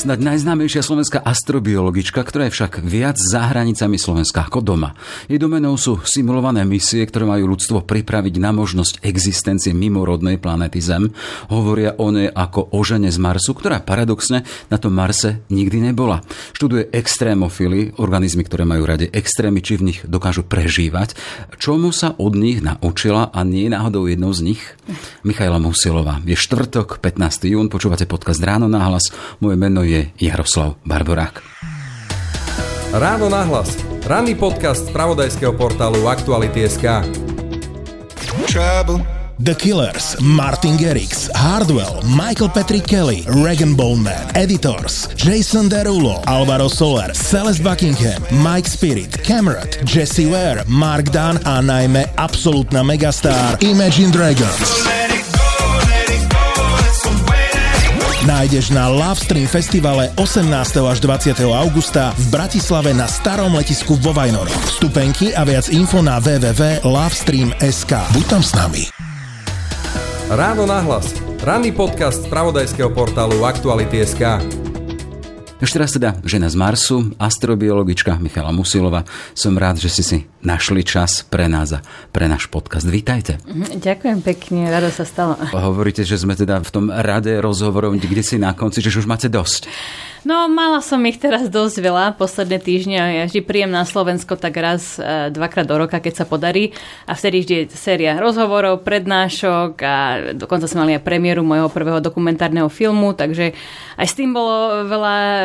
Snad najznámejšia slovenská astrobiologička, ktorá je však viac za hranicami Slovenska ako doma. Jej domenou sú simulované misie, ktoré majú ľudstvo pripraviť na možnosť existencie mimorodnej planéty Zem. Hovoria o nej ako o žene z Marsu, ktorá paradoxne na tom Marse nikdy nebola. Študuje extrémofily, organizmy, ktoré majú rade extrémy, či v nich dokážu prežívať. Čomu sa od nich naučila a nie je náhodou jednou z nich? Michaela Musilová. Je štvrtok, 15. jún, počúvate podcast Ráno na hlas. Moje meno je Jaroslav Barborák. Ráno nahlas. Ranný podcast z pravodajského portálu Aktuality.sk. Trouble. The Killers, Martin Garrix, Hardwell, Michael Patrick Kelly, Regan Bowman, Editors, Jason Derulo, Alvaro Soler, Celeste Buckingham, Mike Spirit, Cameron, Jesse Ware, Mark Dunn a najmä absolútna megastar Imagine Dragons. Nájdeš na Love Stream festivale 18. až 20. augusta v Bratislave na starom letisku vo Vajnoroch. Vstupenky a viac info na www.lovestream.sk. Buď tam s nami. Ráno nahlas. Ranný podcast z pravodajského portálu Aktuality.sk. Ešte raz teda žena z Marsu, astrobiologička Michala Musilová. Som rád, že si si našli čas pre nás a pre náš podcast. Vítajte. Ďakujem pekne, rado sa stalo. Hovoríte, že sme teda v tom rade rozhovorov kde si na konci, že už máte dosť. No, mala som ich teraz dosť veľa posledné týždne ja vždy príjem na Slovensko tak raz, e, dvakrát do roka, keď sa podarí. A vtedy vždy je séria rozhovorov, prednášok a dokonca sme mali aj premiéru mojho prvého dokumentárneho filmu, takže aj s tým bolo veľa e,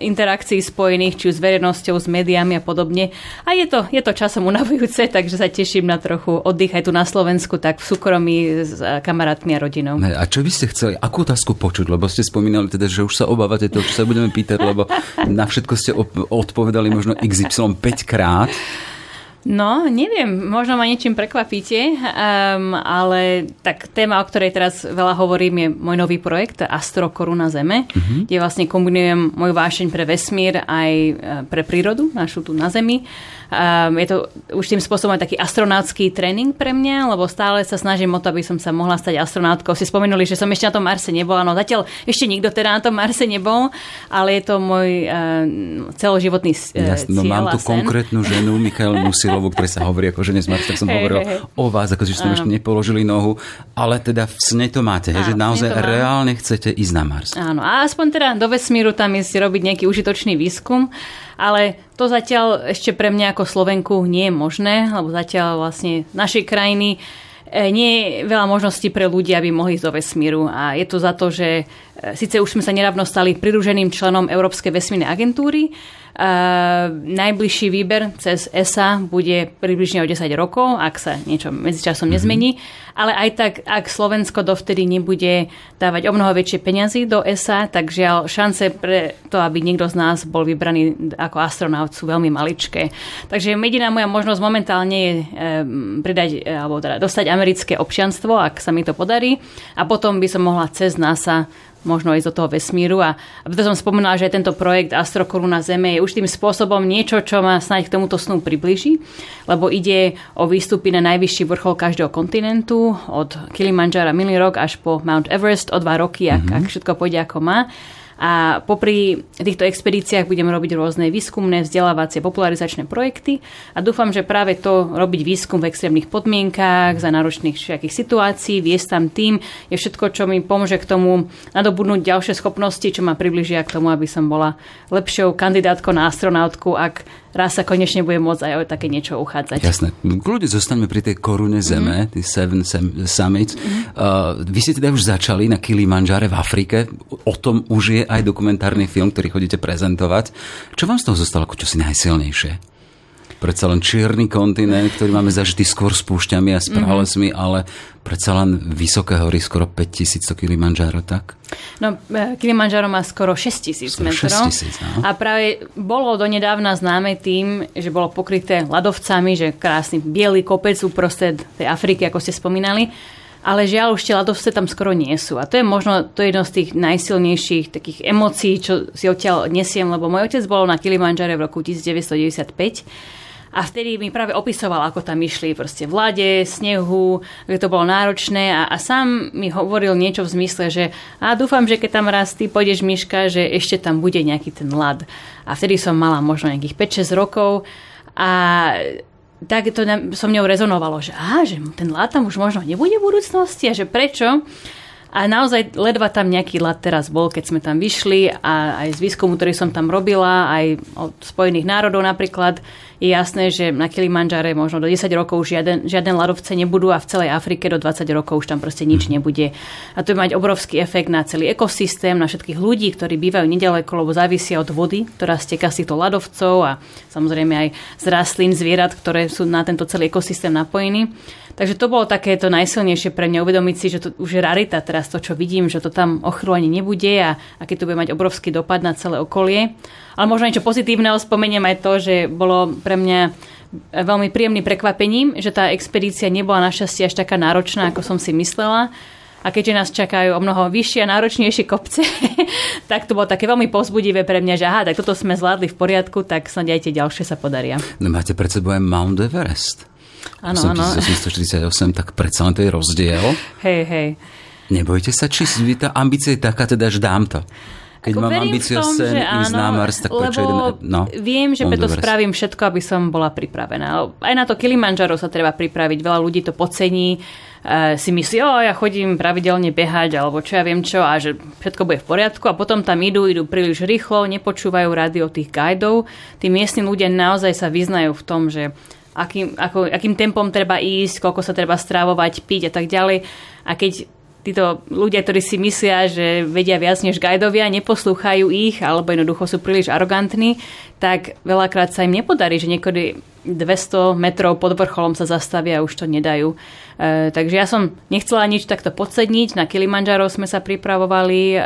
interakcií spojených, či už s verejnosťou, s médiami a podobne. A je to, je to časom unavujúce, takže sa teším na trochu oddych aj tu na Slovensku, tak v súkromí s kamarátmi a rodinou. A čo by ste chceli, akú otázku počuť? Lebo ste spomínali teda, že už sa obávate toho, čo sa budeme pýtať, lebo na všetko ste odpovedali možno XY 5 krát. No, neviem, možno ma niečím prekvapíte, um, ale tak téma, o ktorej teraz veľa hovorím, je môj nový projekt Astro Koruna Zeme, uh-huh. kde vlastne kombinujem môj vášeň pre vesmír aj e, pre prírodu, našu tu na Zemi. Um, je to už tým spôsobom aj taký astronautský tréning pre mňa, lebo stále sa snažím o to, aby som sa mohla stať astronautkou. Si spomenuli, že som ešte na tom Marse nebola, no zatiaľ ešte nikto teda na tom Marse nebol, ale je to môj uh, celoživotný uh, Jasne, no cieľ mám tu sen. konkrétnu ženu, Michael Musilovú, ktoré sa hovorí ako žene z Marsu, tak som Hej, hovoril hej, hej. o vás, ako že ste ešte nepoložili nohu, ale teda v sne to máte, Áno, že naozaj reálne chcete ísť na Mars. Áno, a aspoň teda do vesmíru tam ísť robiť nejaký užitočný výskum, ale to zatiaľ ešte pre mňa ako Slovenku nie je možné, lebo zatiaľ vlastne našej krajiny e, nie je veľa možností pre ľudí, aby mohli ísť do vesmíru. A je to za to, že e, síce už sme sa nedávno stali pridruženým členom Európskej vesmírnej agentúry, najbližší výber cez ESA bude približne o 10 rokov, ak sa niečo medzičasom Mhm. nezmení. Ale aj tak, ak Slovensko dovtedy nebude dávať o mnoho väčšie peniazy do ESA, tak žiaľ šance pre to, aby niekto z nás bol vybraný ako astronaut sú veľmi maličké. Takže jediná moja možnosť momentálne je um, pridať, alebo teda dostať americké občianstvo, ak sa mi to podarí. A potom by som mohla cez NASA možno ísť do toho vesmíru. A, a preto som spomínala, že tento projekt Astrokoruna Zeme je už tým spôsobom niečo, čo ma snáď k tomuto snu približí, lebo ide o výstupy na najvyšší vrchol každého kontinentu, od Kilimanjara minulý rok až po Mount Everest o dva roky, ak, ak všetko pôjde ako má. A popri týchto expedíciách budem robiť rôzne výskumné, vzdelávacie, popularizačné projekty a dúfam, že práve to robiť výskum v extrémnych podmienkách, za náročných všakých situácií, viesť tam tým, je všetko, čo mi pomôže k tomu nadobudnúť ďalšie schopnosti, čo ma približia k tomu, aby som bola lepšou kandidátkou na astronautku, ak raz sa konečne bude môcť aj o také niečo uchádzať. Jasné. Kľudne zostaňme pri tej korune Zeme, mm-hmm. tí Seven Summits. Mm-hmm. Uh, vy ste teda už začali na Kilimanjare v Afrike. O tom už je aj dokumentárny film, ktorý chodíte prezentovať. Čo vám z toho zostalo ako čosi najsilnejšie? Predsa len čierny kontinent, ktorý máme zažitý skôr s púšťami a s pralesmi, mm-hmm. ale predsa len vysoké hory, skoro 5000 to Kilimanjaro, tak? No, e, Kilimanjaro má skoro 6 tisíc Skoro metrov. 6 000, no. A práve bolo donedávna známe tým, že bolo pokryté ľadovcami, že krásny biely kopec uprostred tej Afriky, ako ste spomínali. Ale žiaľ, už tie ľadovce tam skoro nie sú. A to je možno to je jedno z tých najsilnejších takých emócií, čo si odtiaľ nesiem, lebo môj otec bol na Kilimanjare v roku 1995 A vtedy mi práve opisoval, ako tam išli proste v lade, snehu, že to bolo náročné a, a sám mi hovoril niečo v zmysle, že a dúfam, že keď tam raz ty pôjdeš, Miška, že ešte tam bude nejaký ten lad. A vtedy som mala možno nejakých 5-6 rokov a tak to na- so mňou rezonovalo, že aha, že ten lad tam už možno nebude v budúcnosti a že prečo. A naozaj ledva tam nejaký lat teraz bol, keď sme tam vyšli a aj z výskumu, ktorý som tam robila, aj od Spojených národov napríklad, je jasné, že na Kilimanjare možno do 10 rokov žiaden, žiaden ľadovce nebudú a v celej Afrike do 20 rokov už tam proste nič nebude. A to bude mať obrovský efekt na celý ekosystém, na všetkých ľudí, ktorí bývajú nedaleko, lebo závisia od vody, ktorá steká z týchto ľadovcov a samozrejme aj z rastlín, zvierat, ktoré sú na tento celý ekosystém napojení. Takže to bolo takéto najsilnejšie pre mňa uvedomiť si, že to už je rarita teraz to, čo vidím, že to tam o ani nebude a aký to bude mať obrovský dopad na celé okolie. Ale možno niečo pozitívneho spomeniem aj to, že bolo pre mňa veľmi príjemným prekvapením, že tá expedícia nebola našťastie až taká náročná, ako som si myslela. A keďže nás čakajú o mnoho vyššie a náročnejšie kopce, tak to bolo také veľmi pozbudivé pre mňa, že aha, tak toto sme zvládli v poriadku, tak snad aj tie ďalšie sa podaria. No máte pred sebou aj Mount Everest. Áno, áno. 1848, tak predsa len to je rozdiel. Hej, hej. Nebojte sa, či tá ambícia je taká, teda, že dám to. Keď Ako mám ambíciu tom, sen ísť na Mars, tak prečo jeden... No, viem, že preto spravím všetko, aby som bola pripravená. Aj na to Kilimanjaro sa treba pripraviť. Veľa ľudí to podcení, e, si myslí, o, ja chodím pravidelne behať, alebo čo ja viem čo, a že všetko bude v poriadku a potom tam idú, idú príliš rýchlo, nepočúvajú rádio tých guidov. Tí miestni ľudia naozaj sa vyznajú v tom, že akým, ako, akým tempom treba ísť, koľko sa treba strávovať, piť a tak ďalej. A keď títo ľudia, ktorí si myslia, že vedia viac než guidovia, neposlúchajú ich alebo jednoducho sú príliš arogantní, tak veľakrát sa im nepodarí, že niekedy 200 metrov pod vrcholom sa zastavia a už to nedajú. E, takže ja som nechcela nič takto podcedniť. Na Kilimanjaro sme sa pripravovali, e,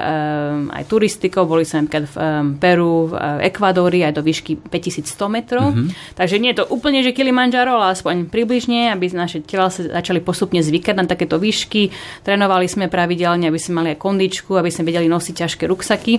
aj turistikou, boli sme napríklad v e, Peru, v e, Ekvadóri aj do výšky 5100 metrov. Mm-hmm. Takže nie je to úplne, že Kilimanjaro, ale aspoň približne, aby naše tela sa začali postupne zvykať na takéto výšky. Trénovali sme pravidelne, aby sme mali aj kondičku, aby sme vedeli nosiť ťažké ruksaky.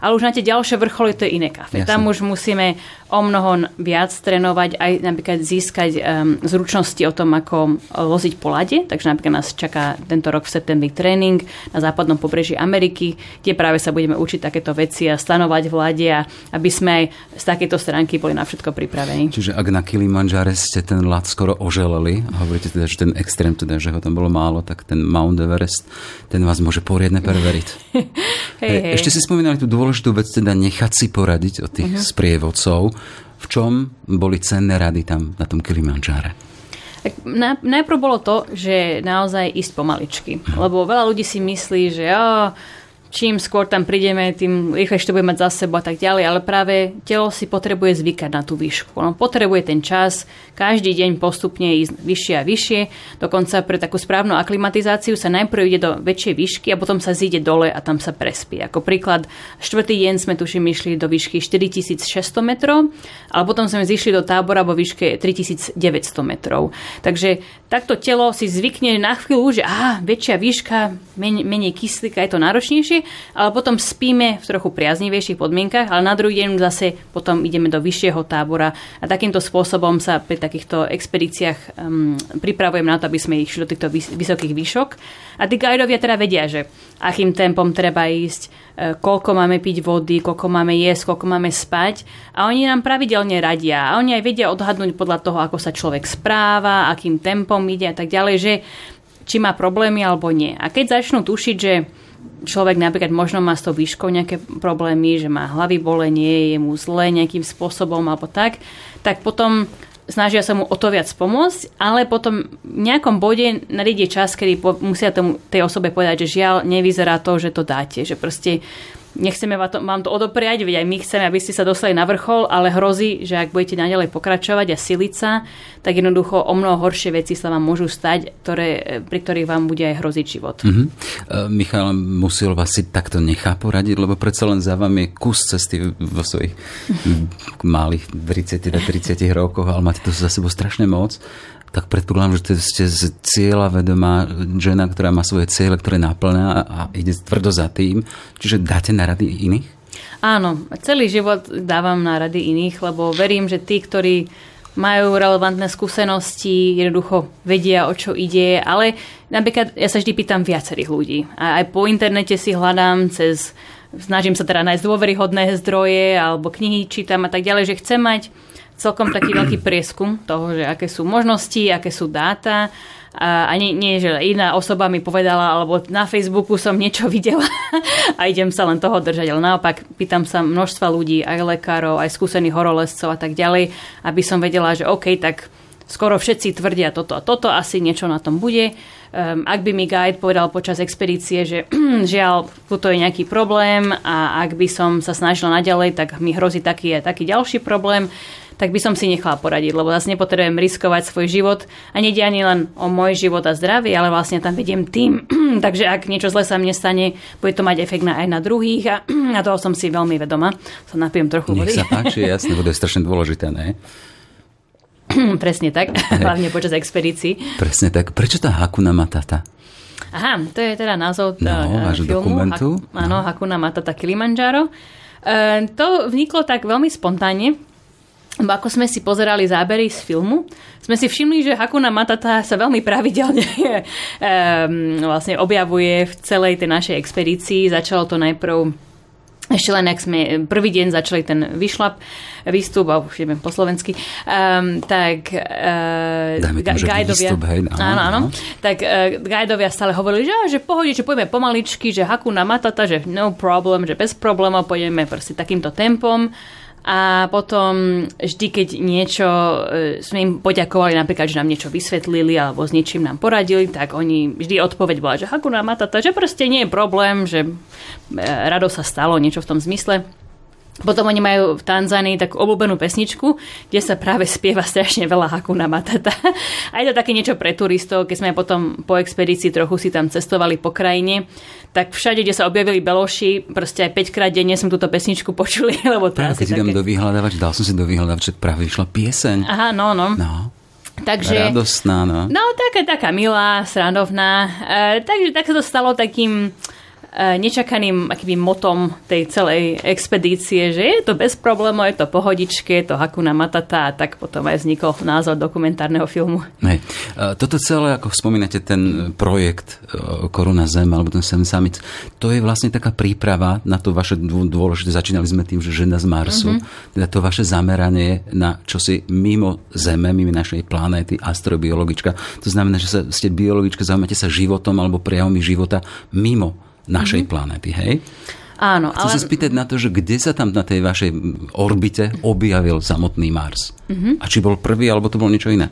Ale už na tie ďalšie vrcholy to je iné kafe. Jasne. Tam už musíme o mnoho viac trénovať, aj napríklad získať um, zručnosti o tom, ako loziť po lade. Takže napríklad nás čaká tento rok v septembri tréning na západnom pobreží Ameriky, kde práve sa budeme učiť takéto veci a stanovať v lade, a aby sme aj z takéto stránky boli na všetko pripravení. Čiže ak na Kilimanjare ste ten lat skoro oželeli, a hovoríte teda, že ten extrém, teda, že ho tam bolo málo, tak ten Mount Everest, ten vás môže poriadne preveriť. Hej, hej. Ešte si spomínali tú dôležitú vec, teda nechať si poradiť od tých uh-huh. sprievodcov. V čom boli cenné rady tam na tom Kilimanjare? Tak na, najprv bolo to, že naozaj ísť pomaličky. Lebo veľa ľudí si myslí, že jo, čím skôr tam prídeme, tým rýchlejšie to bude mať za sebou a tak ďalej, ale práve telo si potrebuje zvykať na tú výšku. On potrebuje ten čas, každý deň postupne ísť vyššie a vyššie, dokonca pre takú správnu aklimatizáciu sa najprv ide do väčšej výšky a potom sa zíde dole a tam sa prespí. Ako príklad, štvrtý deň sme tuším išli do výšky 4600 metrov, ale potom sme zišli do tábora vo výške 3900 metrov. Takže takto telo si zvykne na chvíľu, že á, väčšia výška, menej, menej kyslíka, je to náročnejšie, ale potom spíme v trochu priaznivejších podmienkach, ale na druhý deň zase potom ideme do vyššieho tábora a takýmto spôsobom sa pri takýchto expedíciách um, pripravujeme na to, aby sme išli do týchto vys- vysokých výšok. A tí guidovia teda vedia, že akým tempom treba ísť, e, koľko máme piť vody, koľko máme jesť, koľko máme spať. A oni nám pravidelne radia. A oni aj vedia odhadnúť podľa toho, ako sa človek správa, akým tempom ide a tak ďalej, že či má problémy alebo nie. A keď začnú tušiť, že človek napríklad možno má s tou výškou nejaké problémy, že má hlavy bolenie, je mu zle nejakým spôsobom alebo tak, tak potom snažia sa mu o to viac pomôcť, ale potom v nejakom bode nadíde čas, kedy po, musia tomu, tej osobe povedať, že žiaľ, nevyzerá to, že to dáte, že proste nechceme vám to, odopriať, veď aj my chceme, aby ste sa dostali na vrchol, ale hrozí, že ak budete naďalej pokračovať a siliť sa, tak jednoducho o mnoho horšie veci sa vám môžu stať, ktoré, pri ktorých vám bude aj hroziť život. Mhm. Uh, Michal Musilova si takto nechá poradiť, lebo predsa len za vami je kus cesty vo svojich malých 30 30 rokoch, ale máte to za sebou strašne moc tak predpokladám, že ste cieľa vedomá žena, ktorá má svoje cieľe, ktoré naplňa a ide tvrdo za tým. Čiže dáte na rady iných? Áno, celý život dávam na rady iných, lebo verím, že tí, ktorí majú relevantné skúsenosti, jednoducho vedia, o čo ide, ale napríklad ja sa vždy pýtam viacerých ľudí. A aj po internete si hľadám cez, snažím sa teda nájsť dôveryhodné zdroje alebo knihy čítam a tak ďalej, že chcem mať celkom taký veľký prieskum toho, že aké sú možnosti, aké sú dáta a, a nie, nie, že iná osoba mi povedala, alebo na Facebooku som niečo videla a idem sa len toho držať, ale naopak pýtam sa množstva ľudí, aj lekárov, aj skúsených horolezcov a tak ďalej, aby som vedela, že OK, tak skoro všetci tvrdia toto a toto, asi niečo na tom bude. Um, ak by mi guide povedal počas expedície, že žiaľ, tuto je nejaký problém a ak by som sa snažila naďalej, tak mi hrozí taký taký ďalší problém, tak by som si nechala poradiť, lebo zase nepotrebujem riskovať svoj život a nejde ani len o môj život a zdravie, ale vlastne tam vediem tým. Takže ak niečo zle sa mne stane, bude to mať efekt na, aj na druhých a, a toho som si veľmi vedoma. Sa napijem trochu Nech vody. sa páči, jasne, voda je strašne dôležité, ne? Presne tak, hlavne počas expedícií. Presne tak. Prečo tá Hakuna Matata? Aha, to je teda názov No, vášho filmu. dokumentu. Hak- áno, Hakuna Matata Kilimanjaro. E, to vniklo tak veľmi spontánne, lebo ako sme si pozerali zábery z filmu, sme si všimli, že Hakuna Matata sa veľmi pravidelne um, vlastne objavuje v celej tej našej expedícii. Začalo to najprv ešte len, ak sme prvý deň začali ten vyšlap, výstup, a už ideme po slovensky, um, tak uh, Dajme tomu, že výstup, hej, áno, áno, tak uh, guidovia stále hovorili, že, že pohode, že pôjdeme pomaličky, že Hakuna Matata, že no problem, že bez problémov pôjdeme proste takýmto tempom. A potom vždy, keď niečo, e, sme im poďakovali, napríklad, že nám niečo vysvetlili alebo s niečím nám poradili, tak oni vždy odpoveď bola, že Hakuna Matata, že proste nie je problém, že e, rado sa stalo, niečo v tom zmysle. Potom oni majú v Tanzánii takú obľúbenú pesničku, kde sa práve spieva strašne veľa Hakuna Matata. A je to také niečo pre turistov, keď sme potom po expedícii trochu si tam cestovali po krajine, tak všade, kde sa objavili beloši, proste aj 5 krát denne sme túto pesničku počuli, lebo Práve keď si dám také... do vyhľadávač, dal som si do vyhľadávača, práve vyšla pieseň. Aha, no, no. No, Takže... radostná, no. No, taká, taká milá, srandovná. E, takže tak sa to stalo takým nečakaným akýby motom tej celej expedície, že je to bez problémov, je to pohodičke, je to Hakuna Matata a tak potom aj vznikol názov dokumentárneho filmu. Hej. E, Toto celé, ako spomínate, ten projekt e, Koruna Zem, alebo ten Sem Summit, to je vlastne taká príprava na to vaše dô- dôležité, začínali sme tým, že žena z Marsu, mm-hmm. teda to vaše zameranie na čosi mimo Zeme, mimo našej planéty, astrobiologička. To znamená, že sa, ste biologička, zaujímate sa životom alebo prejavmi života mimo našej mm-hmm. planéty, hej? Áno, Chcem ale sa spýtať na to, že kde sa tam na tej vašej orbite objavil samotný Mars? Mm-hmm. A či bol prvý, alebo to bolo niečo iné?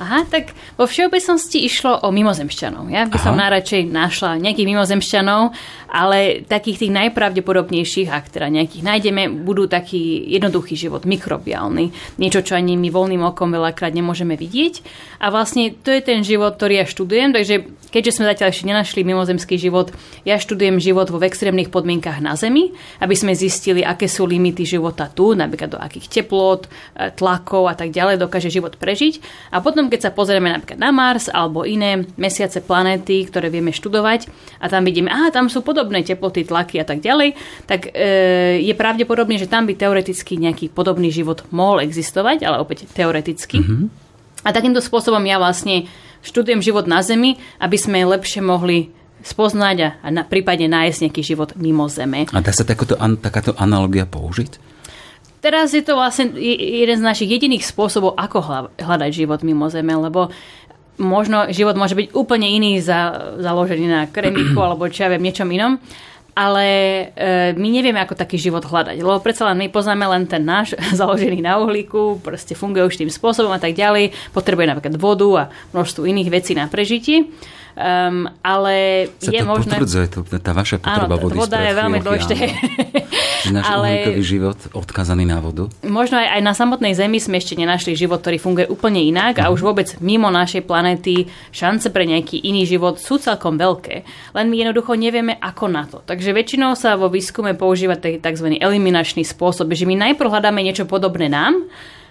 Aha, tak vo všeobecnosti išlo o mimozemšťanov. Ja by som najradšej našla nejakých mimozemšťanov, ale takých tých najpravdepodobnejších, ak teda nejakých nájdeme, budú taký jednoduchý život, mikrobiálny. Niečo, čo ani my voľným okom veľakrát nemôžeme vidieť. A vlastne to je ten život, ktorý ja študujem, takže keďže sme zatiaľ ešte nenašli mimozemský život, ja študujem život vo extrémnych podmienkach na Zemi, aby sme zistili, aké sú limity života tu, napríklad do akých teplot, e, tlakov a tak ďalej dokáže život prežiť. A potom, keď sa pozrieme napríklad na Mars alebo iné mesiace planéty, ktoré vieme študovať a tam vidíme, aha, tam sú podobné teploty, tlaky a tak ďalej, tak e, je pravdepodobne, že tam by teoreticky nejaký podobný život mohol existovať, ale opäť teoreticky. Mm-hmm. A takýmto spôsobom ja vlastne študujem život na Zemi, aby sme lepšie mohli spoznať a, a na, prípadne nájsť nejaký život mimo Zeme. A dá sa takoto, an, takáto analogia použiť? Teraz je to vlastne je- jeden z našich jediných spôsobov, ako hľadať život mimo Zeme, lebo možno život môže byť úplne iný, za, založený na kremíku alebo čo ja viem, niečom inom, ale e, my nevieme, ako taký život hľadať, lebo predsa len my poznáme len ten náš, založený na uhlíku, proste funguje už tým spôsobom a tak ďalej, potrebuje napríklad vodu a množstvo iných vecí na prežitie. Um, ale Sa je to možné... potvrdzuje, to, tá vaša Áno, potreba tá vody. voda je veľmi dôležité. Že náš Ale- uhlíkový život odkazaný na vodu. Možno aj, aj na samotnej Zemi sme ešte nenašli život, ktorý funguje úplne inak a už vôbec mimo našej planéty šance pre nejaký iný život sú celkom veľké. Len my jednoducho nevieme, ako na to. Takže väčšinou sa vo výskume používa tzv. eliminačný spôsob, že my najprv hľadáme niečo podobné nám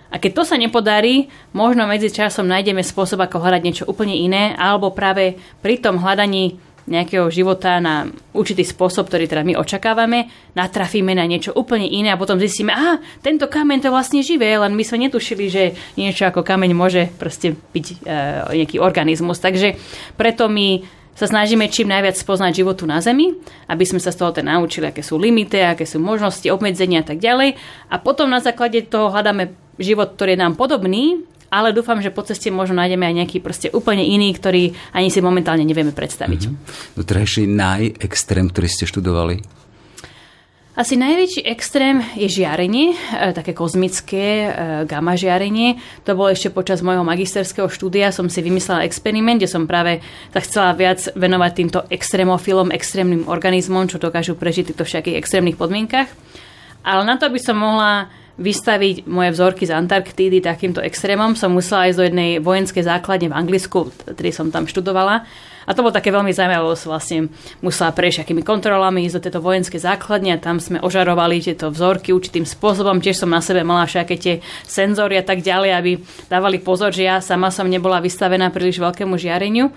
a keď to sa nepodarí, možno medzi časom nájdeme spôsob, ako hľadať niečo úplne iné, alebo práve pri tom hľadaní nejakého života na určitý spôsob, ktorý teda my očakávame, natrafíme na niečo úplne iné a potom zistíme, aha, tento kameň to vlastne živé, len my sme netušili, že niečo ako kameň môže proste byť e, nejaký organizmus. Takže preto my sa snažíme čím najviac spoznať životu na Zemi, aby sme sa z toho teda naučili, aké sú limity, aké sú možnosti, obmedzenia a tak ďalej. A potom na základe toho hľadáme život, ktorý je nám podobný, ale dúfam, že po ceste možno nájdeme aj nejaký proste úplne iný, ktorý ani si momentálne nevieme predstaviť. Mm-hmm. Doterajší najextrém, ktorý ste študovali? Asi najväčší extrém je žiarenie, e, také kozmické e, gamma žiarenie. To bolo ešte počas môjho magisterského štúdia. Som si vymyslela experiment, kde som práve sa chcela viac venovať týmto extrémofilom, extrémnym organizmom, čo dokážu prežiť v týchto všetkých extrémnych podmienkach. Ale na to, aby som mohla vystaviť moje vzorky z Antarktídy takýmto extrémom, som musela ísť do jednej vojenskej základne v Anglicku, ktorý som tam študovala. A to bolo také veľmi zaujímavé, lebo som vlastne musela prejsť akými kontrolami, ísť do tejto vojenské základne a tam sme ožarovali tieto vzorky určitým spôsobom. Tiež som na sebe mala všaké tie senzory a tak ďalej, aby dávali pozor, že ja sama som nebola vystavená príliš veľkému žiareniu.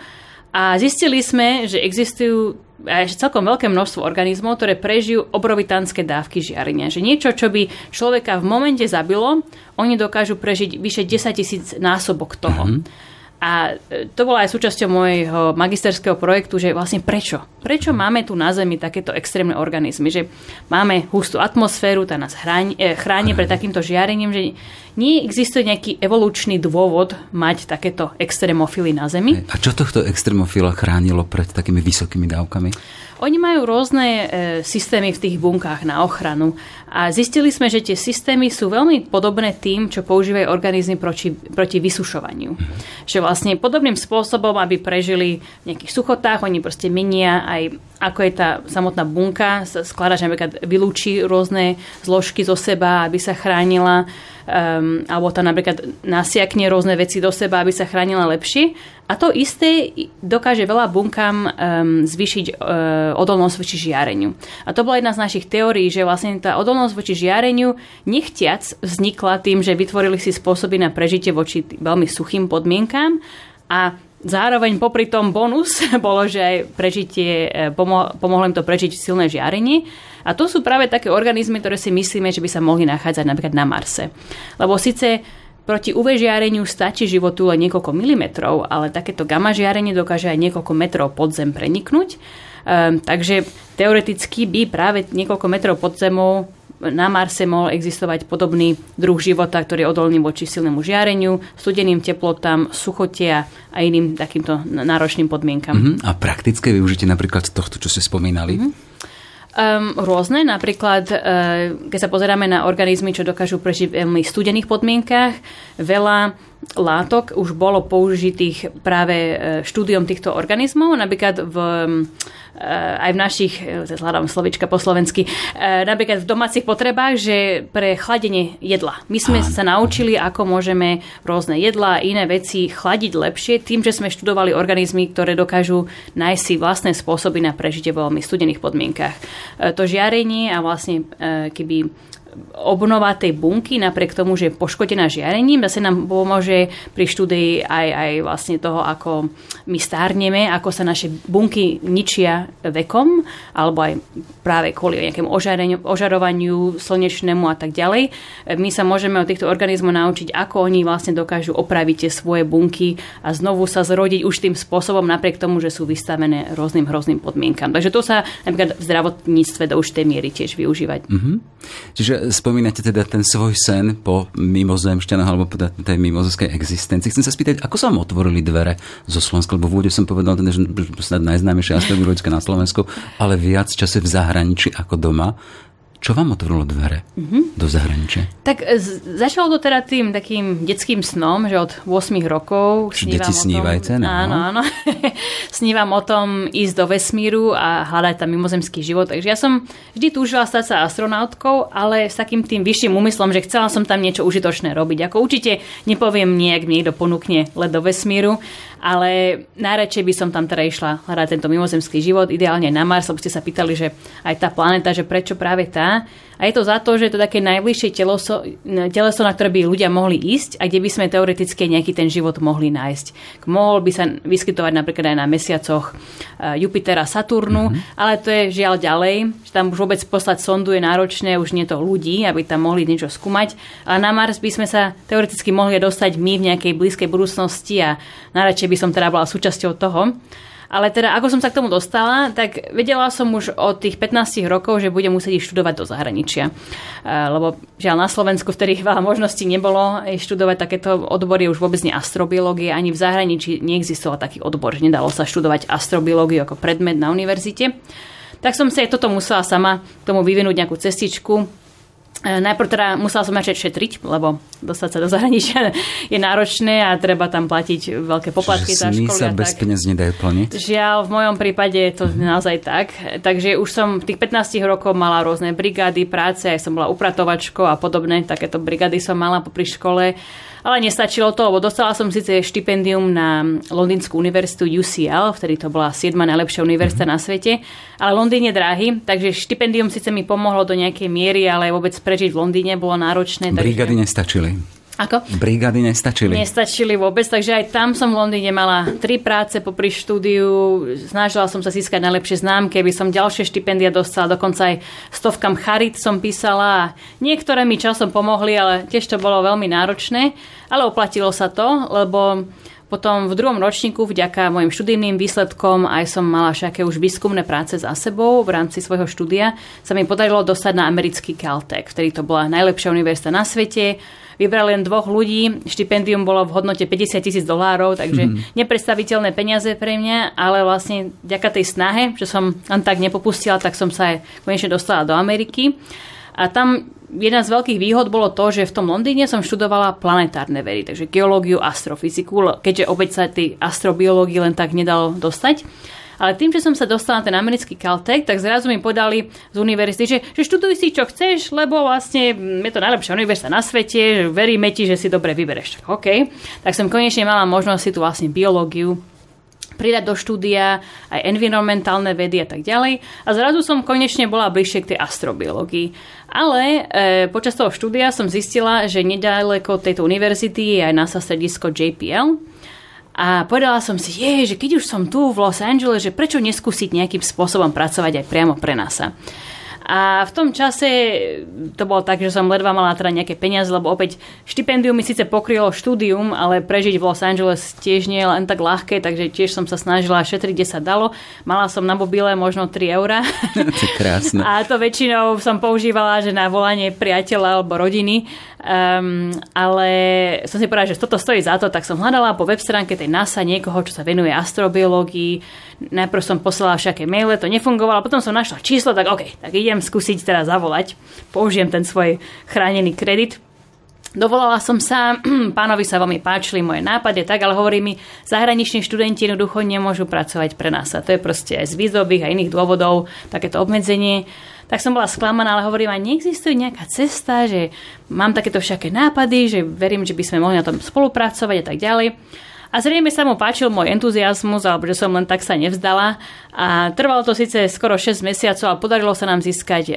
A zistili sme, že existujú aj celkom veľké množstvo organizmov, ktoré prežijú obrovitánske dávky žiarenia. Že niečo, čo by človeka v momente zabilo, oni dokážu prežiť vyše 10 tisíc násobok toho. Mm-hmm. A e, to bola aj súčasťou môjho magisterského projektu, že vlastne prečo? Prečo máme tu na Zemi takéto extrémne organizmy? Že máme hustú atmosféru, tá nás chráni, e, chráni pred takýmto žiarením, že nie existuje nejaký evolučný dôvod mať takéto extrémofily na Zemi. A čo tohto extrémofila chránilo pred takými vysokými dávkami? Oni majú rôzne e, systémy v tých bunkách na ochranu a zistili sme, že tie systémy sú veľmi podobné tým, čo používajú organizmy proti, proti vysušovaniu. Mm. Že vlastne podobným spôsobom, aby prežili v nejakých suchotách, oni proste menia aj ako je tá samotná bunka, sa skladá, že napríklad vylúči rôzne zložky zo seba, aby sa chránila um, alebo tam napríklad nasiakne rôzne veci do seba, aby sa chránila lepšie. A to isté dokáže veľa bunkám um, zvýšiť uh, odolnosť voči žiareniu. A to bola jedna z našich teórií, že vlastne tá odolnosť voči žiareniu nechtiac vznikla tým, že vytvorili si spôsoby na prežitie voči veľmi suchým podmienkám a Zároveň popri tom bonus bolo, že aj prežitie, e, pomo- pomohlo im to prežiť silné žiarenie. A to sú práve také organizmy, ktoré si myslíme, že by sa mohli nachádzať napríklad na Marse. Lebo síce proti UV žiareniu stačí životu len niekoľko milimetrov, ale takéto gamma žiarenie dokáže aj niekoľko metrov pod zem preniknúť. Um, takže teoreticky by práve niekoľko metrov pod zemou na Marse mohol existovať podobný druh života, ktorý je odolný voči silnému žiareniu, studeným teplotám, suchotia a iným takýmto náročným podmienkam. Uh-huh. A praktické využitie napríklad tohto, čo ste spomínali? Uh-huh. Um, rôzne, napríklad, uh, keď sa pozeráme na organizmy, čo dokážu prežiť v veľmi studených podmienkách, veľa látok už bolo použitých práve e, štúdiom týchto organizmov, napríklad v, e, aj v našich, zhľadám slovička po slovensky, e, napríklad v domácich potrebách, že pre chladenie jedla. My sme Áno. sa naučili, ako môžeme rôzne jedla a iné veci chladiť lepšie tým, že sme študovali organizmy, ktoré dokážu nájsť si vlastné spôsoby na prežitie v veľmi studených podmienkach. To žiarenie a vlastne keby obnova tej bunky, napriek tomu, že je poškodená žiarením, zase nám pomôže pri štúdii aj, aj vlastne toho, ako my stárneme, ako sa naše bunky ničia vekom, alebo aj práve kvôli nejakému ožarovaniu slnečnému a tak ďalej. My sa môžeme od týchto organizmov naučiť, ako oni vlastne dokážu opraviť tie svoje bunky a znovu sa zrodiť už tým spôsobom, napriek tomu, že sú vystavené rôznym hrozným podmienkam. Takže to sa napríklad v zdravotníctve do už tej miery tiež využívať. Mm-hmm. Čiže spomínate teda ten svoj sen po mimozemšťanoch alebo po tej mimozemskej existencii. Chcem sa spýtať, ako sa vám otvorili dvere zo Slovenska, lebo v úvode som povedal, teda, že snad najznámejšia astrobiologická na Slovensku, ale viac čase v zahraničí ako doma. Čo vám otvorilo dvere mm-hmm. do zahraničia? Tak z- začalo to teda tým takým detským snom, že od 8 rokov snívam Deti snívajte, o tom, áno, áno. snívam o tom ísť do vesmíru a hľadať tam mimozemský život. Takže ja som vždy túžila stať sa astronautkou, ale s takým tým vyšším úmyslom, že chcela som tam niečo užitočné robiť. Ako určite nepoviem nie, ak mi niekto ponúkne let do vesmíru, ale najradšej by som tam teda išla hľadať tento mimozemský život, ideálne na Mars, lebo ste sa pýtali, že aj tá planéta, že prečo práve tá. A je to za to, že je to také najbližšie teleso, teleso, na ktoré by ľudia mohli ísť a kde by sme teoreticky nejaký ten život mohli nájsť. Mohol by sa vyskytovať napríklad aj na mesiacoch eh, Jupitera, Saturnu, mm-hmm. ale to je žiaľ ďalej, že tam už vôbec poslať sondu je náročné, už nie to ľudí, aby tam mohli niečo skúmať. Ale na Mars by sme sa teoreticky mohli dostať my v nejakej blízkej budúcnosti a najradšej by som teda bola súčasťou toho. Ale teda, ako som sa k tomu dostala, tak vedela som už od tých 15 rokov, že budem musieť študovať do zahraničia. E, lebo žiaľ na Slovensku vtedy veľa možností nebolo študovať takéto odbory, už vôbec nie astrobiológie, ani v zahraničí neexistoval taký odbor, že nedalo sa študovať astrobiológiu ako predmet na univerzite. Tak som sa aj toto musela sama tomu vyvinúť nejakú cestičku, E, najprv teda musela som začať šetriť, lebo dostať sa do zahraničia je náročné a treba tam platiť veľké poplatky za školy. sa bez peniaz nedajú plniť? Žiaľ, v mojom prípade je to mm-hmm. naozaj tak. Takže už som v tých 15 rokov mala rôzne brigády, práce, aj som bola upratovačkou a podobné. Takéto brigády som mala popri škole. Ale nestačilo to, lebo dostala som síce štipendium na Londýnsku univerzitu UCL, vtedy to bola 7. najlepšia univerzita mm-hmm. na svete, ale Londýn je drahý, takže štipendium síce mi pomohlo do nejakej miery, ale vôbec prežiť v Londýne bolo náročné. Brigady takže... nestačili. Ako? Brigády nestačili. Nestačili vôbec, takže aj tam som v Londýne mala tri práce popri štúdiu. Snažila som sa získať najlepšie známky, aby som ďalšie štipendia dostala. Dokonca aj stovkam charit som písala. Niektoré mi časom pomohli, ale tiež to bolo veľmi náročné. Ale oplatilo sa to, lebo potom v druhom ročníku, vďaka mojim študijným výsledkom, aj som mala všaké už výskumné práce za sebou v rámci svojho štúdia, sa mi podarilo dostať na americký Caltech, vtedy to bola najlepšia univerzita na svete vybrali len dvoch ľudí, štipendium bolo v hodnote 50 tisíc dolárov, takže mm. nepredstaviteľné peniaze pre mňa, ale vlastne ďaká tej snahe, že som len tak nepopustila, tak som sa aj konečne dostala do Ameriky. A tam jedna z veľkých výhod bolo to, že v tom Londýne som študovala planetárne vedy, takže geológiu, astrofyziku, keďže opäť sa tej astrobiológii len tak nedalo dostať. Ale tým, že som sa dostala na ten americký Caltech, tak zrazu mi podali z univerzity, že, že študuj si čo chceš, lebo vlastne je to najlepšia univerzita na svete, že veríme ti, že si dobre vybereš. OK. Tak som konečne mala možnosť si tu vlastne biológiu pridať do štúdia aj environmentálne vedy a tak ďalej. A zrazu som konečne bola bližšie k tej astrobiológii. Ale e, počas toho štúdia som zistila, že nedaleko tejto univerzity je aj NASA stredisko JPL, a povedala som si, je, že keď už som tu v Los Angeles, že prečo neskúsiť nejakým spôsobom pracovať aj priamo pre NASA. A v tom čase to bolo tak, že som ledva mala teda nejaké peniaze, lebo opäť štipendium mi síce pokrylo štúdium, ale prežiť v Los Angeles tiež nie je len tak ľahké, takže tiež som sa snažila šetriť, kde sa dalo. Mala som na mobile možno 3 eurá. To je krásne. A to väčšinou som používala, že na volanie priateľa alebo rodiny. Um, ale som si povedala, že toto stojí za to, tak som hľadala po web stránke tej NASA niekoho, čo sa venuje astrobiológii. Najprv som poslala všaké maile, to nefungovalo, potom som našla číslo, tak OK, tak idem skúsiť teda zavolať. Použijem ten svoj chránený kredit. Dovolala som sa, pánovi sa veľmi páčili moje nápady, tak, ale hovorí mi, zahraniční študenti jednoducho nemôžu pracovať pre nás. A to je proste aj z vízových a iných dôvodov takéto obmedzenie tak som bola sklamaná, ale hovorím, a neexistuje nejaká cesta, že mám takéto všaké nápady, že verím, že by sme mohli na tom spolupracovať a tak ďalej. A zrejme sa mu páčil môj entuziasmus, alebo že som len tak sa nevzdala. A trvalo to síce skoro 6 mesiacov, ale podarilo sa nám získať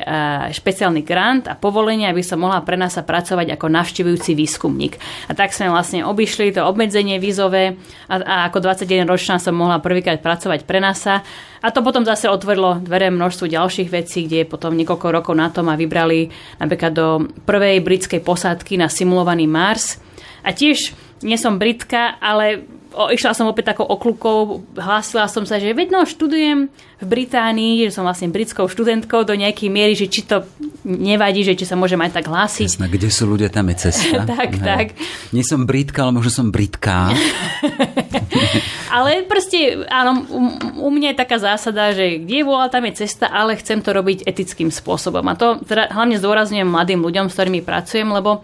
špeciálny grant a povolenie, aby som mohla pre nás pracovať ako navštevujúci výskumník. A tak sme vlastne obišli to obmedzenie vízové a, a ako 21 ročná som mohla prvýkrát pracovať pre NASA. A to potom zase otvorilo dvere množstvu ďalších vecí, kde potom niekoľko rokov na to ma vybrali napríklad do prvej britskej posádky na simulovaný Mars. A tiež nie som britka, ale o, išla som opäť takou oklukou, hlásila som sa, že vedno študujem v Británii, že som vlastne britskou študentkou do nejakej miery, že či to nevadí, že či sa môžem aj tak hlásiť. Jasné, kde sú ľudia, tam je cesta. tak, Hej. tak. Nie som britka, ale možno som britká. ale proste, áno, u, u mňa je taká zásada, že kde je vola, tam je cesta, ale chcem to robiť etickým spôsobom. A to teda hlavne zdôrazňujem mladým ľuďom, s ktorými pracujem, lebo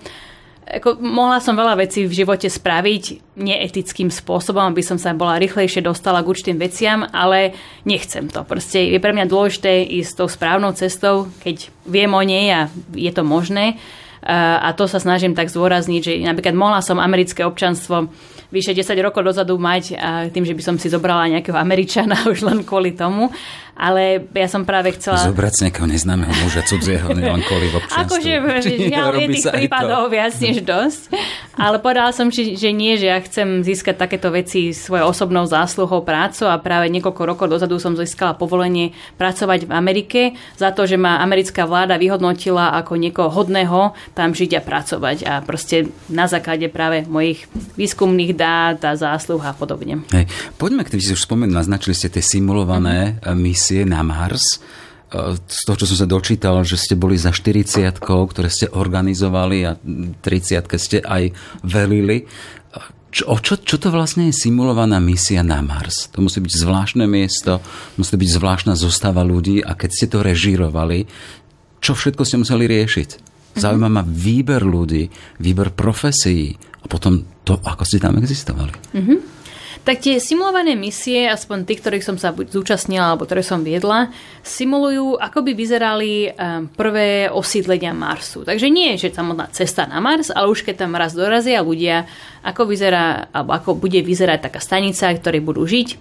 ako, mohla som veľa vecí v živote spraviť neetickým spôsobom, aby som sa bola rýchlejšie dostala k určitým veciam, ale nechcem to. Proste je pre mňa dôležité ísť tou správnou cestou, keď viem o nej a je to možné. a to sa snažím tak zdôrazniť, že napríklad mohla som americké občanstvo vyše 10 rokov dozadu mať a tým, že by som si zobrala nejakého Američana už len kvôli tomu. Ale ja som práve chcela... Zobrať si nejakého neznámeho muža cudzieho, len kvôli v. Akože žiaľ, je tých to. prípadov viac než dosť. Ale povedala som, že, že nie, že ja chcem získať takéto veci svojou osobnou zásluhou prácu a práve niekoľko rokov dozadu som získala povolenie pracovať v Amerike za to, že ma americká vláda vyhodnotila ako niekoho hodného tam žiť a pracovať. A proste na základe práve mojich výskumných dát a zásluh a podobne. Hej. Poďme k tým, že už spomenuli, naznačili ste tie simulované Mhm. Misie na Mars. E, Z toho, čo som sa dočítal, že ste boli za 40 ktoré ste organizovali a 30 ste aj velili. E, Čo, čo, čo to vlastne je simulovaná misia na Mars? To musí byť zvláštne miesto, musí byť zvláštna zostava ľudí a keď ste to režírovali, čo všetko ste museli riešiť? Zaujíma ma výber ľudí, výber profesí a potom to, ako ste tam existovali. Tak tie simulované misie, aspoň tí, ktorých som sa buď zúčastnila, alebo ktoré som viedla, simulujú, ako by vyzerali um, prvé osídlenia Marsu. Takže nie je, že samotná cesta na Mars, ale už keď tam raz dorazia ľudia, ako vyzerá, alebo ako bude vyzerať taká stanica, v ktorej budú žiť,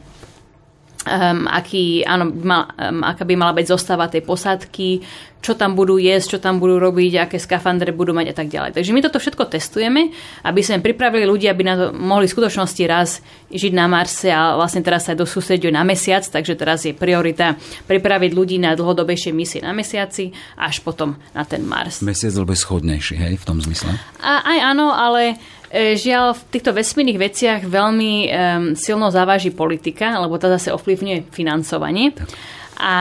um, aký, áno, mal, um, aká by mala byť zostava tej posádky, čo tam budú jesť, čo tam budú robiť, aké skafandre budú mať a tak ďalej. Takže my toto všetko testujeme, aby sme pripravili ľudí, aby na to mohli v skutočnosti raz žiť na Marse a vlastne teraz sa dosústreďujú na mesiac, takže teraz je priorita pripraviť ľudí na dlhodobejšie misie na mesiaci až potom na ten Mars. Mesiac je schodnejší, hej, v tom zmysle. A, aj áno, ale žiaľ v týchto vesmírnych veciach veľmi um, silno závaží politika, lebo tá zase ovplyvňuje financovanie. A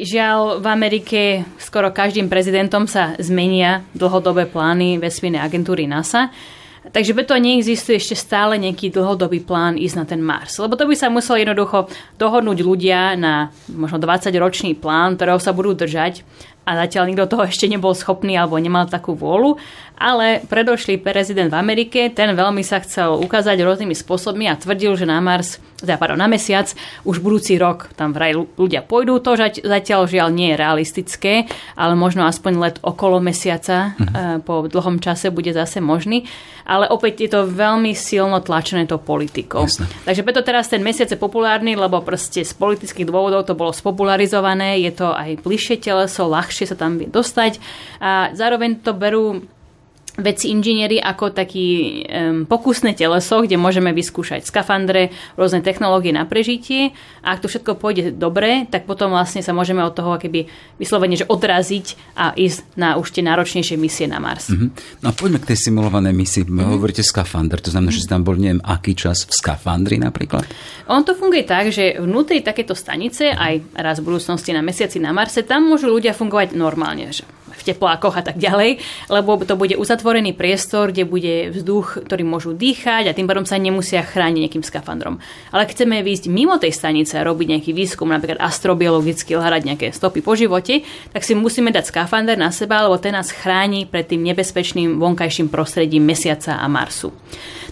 žiaľ, v Amerike skoro každým prezidentom sa zmenia dlhodobé plány vesmírnej agentúry NASA. Takže preto neexistuje ešte stále nejaký dlhodobý plán ísť na ten Mars. Lebo to by sa muselo jednoducho dohodnúť ľudia na možno 20-ročný plán, ktorého sa budú držať a zatiaľ nikto toho ešte nebol schopný alebo nemal takú vôľu. Ale predošlý prezident v Amerike, ten veľmi sa chcel ukázať rôznymi spôsobmi a tvrdil, že na Mars, teda pardon, na mesiac už budúci rok tam vraj ľudia pôjdu. To zatiaľ žiaľ nie je realistické, ale možno aspoň let okolo mesiaca mm-hmm. po dlhom čase bude zase možný. Ale opäť je to veľmi silno tlačené tou politikou. Takže preto teraz ten mesiac je populárny, lebo proste z politických dôvodov to bolo spopularizované, je to aj bližšie teleso, ľahšie sa tam vie dostať a zároveň to berú vedci inžinieri ako taký um, pokusné teleso, kde môžeme vyskúšať skafandre, rôzne technológie na prežitie a ak to všetko pôjde dobre, tak potom vlastne sa môžeme od toho keby vyslovene že odraziť a ísť na už tie náročnejšie misie na Mars. Mhm. No a poďme k tej simulovanej misii. Mhm. Hovoríte skafander, to znamená, že si tam bol neviem aký čas v skafandri napríklad? On to funguje tak, že vnútri takéto stanice, aj raz v budúcnosti na mesiaci na Marse, tam môžu ľudia fungovať normálne, že v teplákoch a tak ďalej, lebo to bude uzatvorený priestor, kde bude vzduch, ktorý môžu dýchať a tým pádom sa nemusia chrániť nejakým skafandrom. Ale chceme výjsť mimo tej stanice a robiť nejaký výskum, napríklad astrobiologicky hľadať nejaké stopy po živote, tak si musíme dať skafander na seba, lebo ten nás chráni pred tým nebezpečným vonkajším prostredím Mesiaca a Marsu.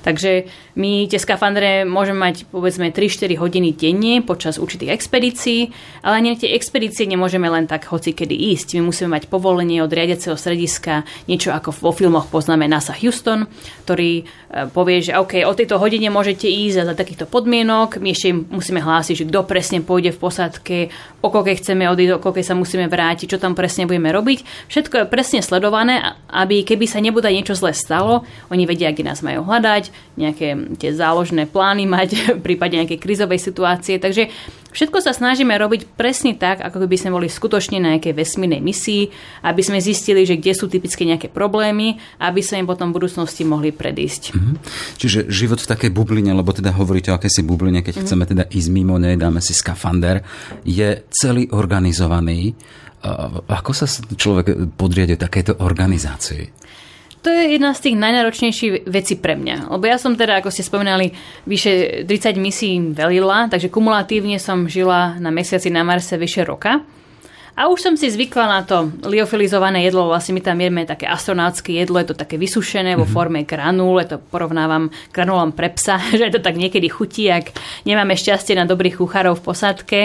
Takže my tie skafandre môžeme mať povedzme 3-4 hodiny denne počas určitých expedícií, ale ani tie expedície nemôžeme len tak hoci kedy ísť. My musíme mať povolenie od riadiaceho strediska, niečo ako vo filmoch poznáme NASA Houston, ktorý e, povie, že OK, o tejto hodine môžete ísť a za takýchto podmienok. My ešte musíme hlásiť, že kto presne pôjde v posádke, o koľkej chceme odísť, o koľkej sa musíme vrátiť, čo tam presne budeme robiť. Všetko je presne sledované, aby keby sa nebude niečo zle stalo, oni vedia, kde nás majú hľadať, nejaké tie záložné plány mať, v prípade nejakej krizovej situácie. Takže všetko sa snažíme robiť presne tak, ako by sme boli skutočne na nejakej vesmírnej misii, aby sme zistili, že kde sú typické nejaké problémy, aby sme im potom v budúcnosti mohli predísť. Mhm. Čiže život v takej bubline, lebo teda hovoríte o akési bubline, keď chceme teda ísť mimo nej, dáme si skafander, je celý organizovaný. Ako sa človek podriade takéto organizácii? To je jedna z tých najnáročnejších vecí pre mňa. Lebo ja som teda, ako ste spomínali, vyše 30 misií velila, takže kumulatívne som žila na mesiaci na Marse vyše roka. A už som si zvykla na to liofilizované jedlo, vlastne my tam jeme také astronautské jedlo, je to také vysušené vo forme granul, je to porovnávam granulom pre psa, že to tak niekedy chutí, ak nemáme šťastie na dobrých kuchárov v posádke.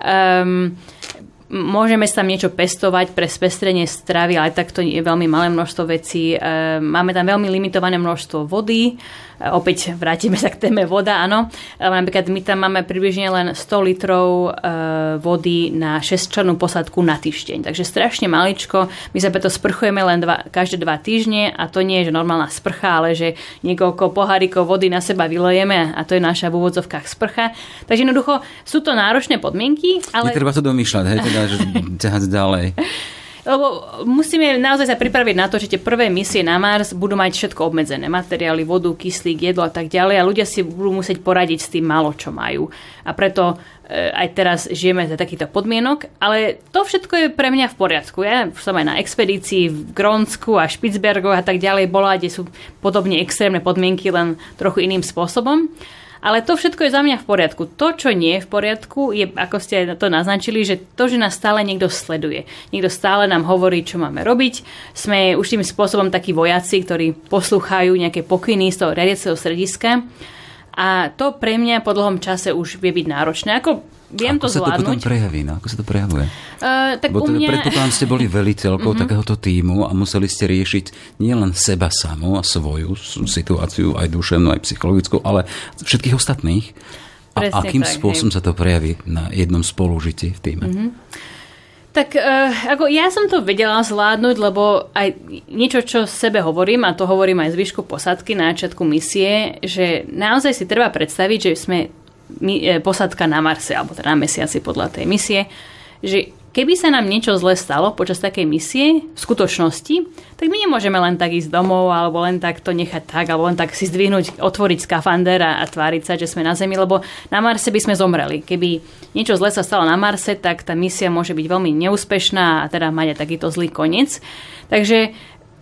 Um, Môžeme tam niečo pestovať pre spestrenie stravy, ale tak to je veľmi malé množstvo vecí. E, Máme tam veľmi limitované množstvo vody. E, Opäť vrátime sa k téme voda, áno. Napríklad my tam máme približne len 100 litrov e, vody na 6-člennú posadku na týždeň. Takže strašne maličko. My sa preto sprchujeme len dva, každé dva týždne a to nie je že normálna sprcha, ale že niekoľko pohárikov vody na seba vylejeme a to je naša v úvodzovkách sprcha. Takže jednoducho sú to náročné podmienky, ale... Netreba to domýšľať, hej, teda, že ťahať ďalej. Lebo musíme naozaj sa pripraviť na to, že tie prvé misie na Mars budú mať všetko obmedzené. Materiály, vodu, kyslík, jedlo a tak ďalej. A ľudia si budú musieť poradiť s tým málo, čo majú. A preto e, aj teraz žijeme za takýchto podmienok. Ale to všetko je pre mňa v poriadku. Ja som aj na expedícii v Grónsku a Špicbergoch a tak ďalej bola, kde sú podobne extrémne podmienky, len trochu iným spôsobom. Ale to všetko je za mňa v poriadku. To, čo nie je v poriadku, je, ako ste to naznačili, že to, že nás stále niekto sleduje. Niekto stále nám hovorí, čo máme robiť. Sme už tým spôsobom takí vojaci, ktorí poslúchajú nejaké pokyny z toho riadiaceho strediska. A to pre mňa po dlhom čase už vie byť náročné. Ako viem Ako to sa to potom zvládnuť. prejaví? No? Ako sa to prejavuje? Uh, tak Bo u mňa... predpokladám, ste boli veliteľkou mm-hmm. takéhoto týmu a museli ste riešiť nielen seba samú a svoju situáciu, aj duševnú, aj psychologickú, ale všetkých ostatných. A Presne akým tak, spôsobom hej. sa to prejaví na jednom spolužití v týme? Mm-hmm. Tak uh, ako ja som to vedela zvládnuť, lebo aj niečo, čo sebe hovorím, a to hovorím aj zvyšku posadky na začiatku misie, že naozaj si treba predstaviť, že sme my, e, posadka na Marse, alebo teda na mesiaci podľa tej misie, že keby sa nám niečo zle stalo počas takej misie, v skutočnosti, tak my nemôžeme len tak ísť domov, alebo len tak to nechať tak, alebo len tak si zdvihnúť, otvoriť skafander a, a tváriť sa, že sme na Zemi, lebo na Marse by sme zomreli. Keby niečo zle sa stalo na Marse, tak tá misia môže byť veľmi neúspešná a teda mať aj takýto zlý koniec. Takže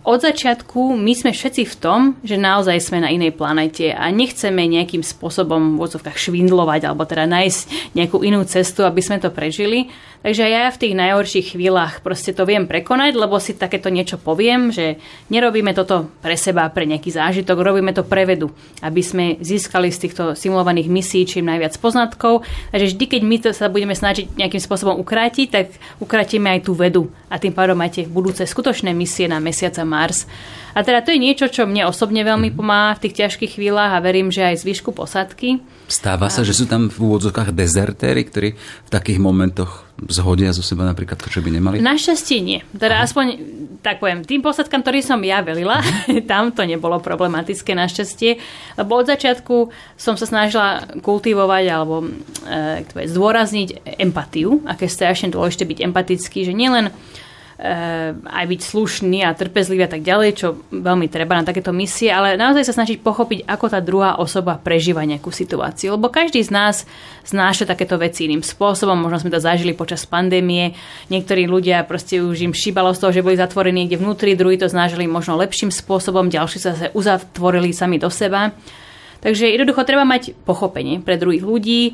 od začiatku my sme všetci v tom, že naozaj sme na inej planete a nechceme nejakým spôsobom v odzovkách švindlovať alebo teda nájsť nejakú inú cestu, aby sme to prežili. Takže ja v tých najhorších chvíľach proste to viem prekonať, lebo si takéto niečo poviem, že nerobíme toto pre seba, pre nejaký zážitok, robíme to pre vedu, aby sme získali z týchto simulovaných misií čím najviac poznatkov. Takže vždy, keď my to sa budeme snažiť nejakým spôsobom ukrátiť, tak ukrátime aj tú vedu a tým pádom tie budúce skutočné misie na Mesiac a Mars. A teda to je niečo, čo mne osobne veľmi pomáha v tých ťažkých chvíľach a verím, že aj zvyšku posádky. Stáva sa, že sú tam v úvodzovkách dezertéry, ktorí v takých momentoch zhodia zo seba napríklad to, čo by nemali? Našťastie nie. Teda aspoň, tak poviem, tým posadkám, ktorý som ja velila, tam to nebolo problematické našťastie, lebo od začiatku som sa snažila kultivovať alebo e, zdôrazniť empatiu, aké je strašne dôležité byť empatický, že nielen aj byť slušný a trpezlivý a tak ďalej, čo veľmi treba na takéto misie, ale naozaj sa snažiť pochopiť, ako tá druhá osoba prežíva nejakú situáciu. Lebo každý z nás znáša takéto veci iným spôsobom. Možno sme to zažili počas pandémie. Niektorí ľudia proste už im šíbalo z toho, že boli zatvorení niekde vnútri, druhí to znášali možno lepším spôsobom, ďalší sa zase uzatvorili sami do seba. Takže jednoducho treba mať pochopenie pre druhých ľudí, e,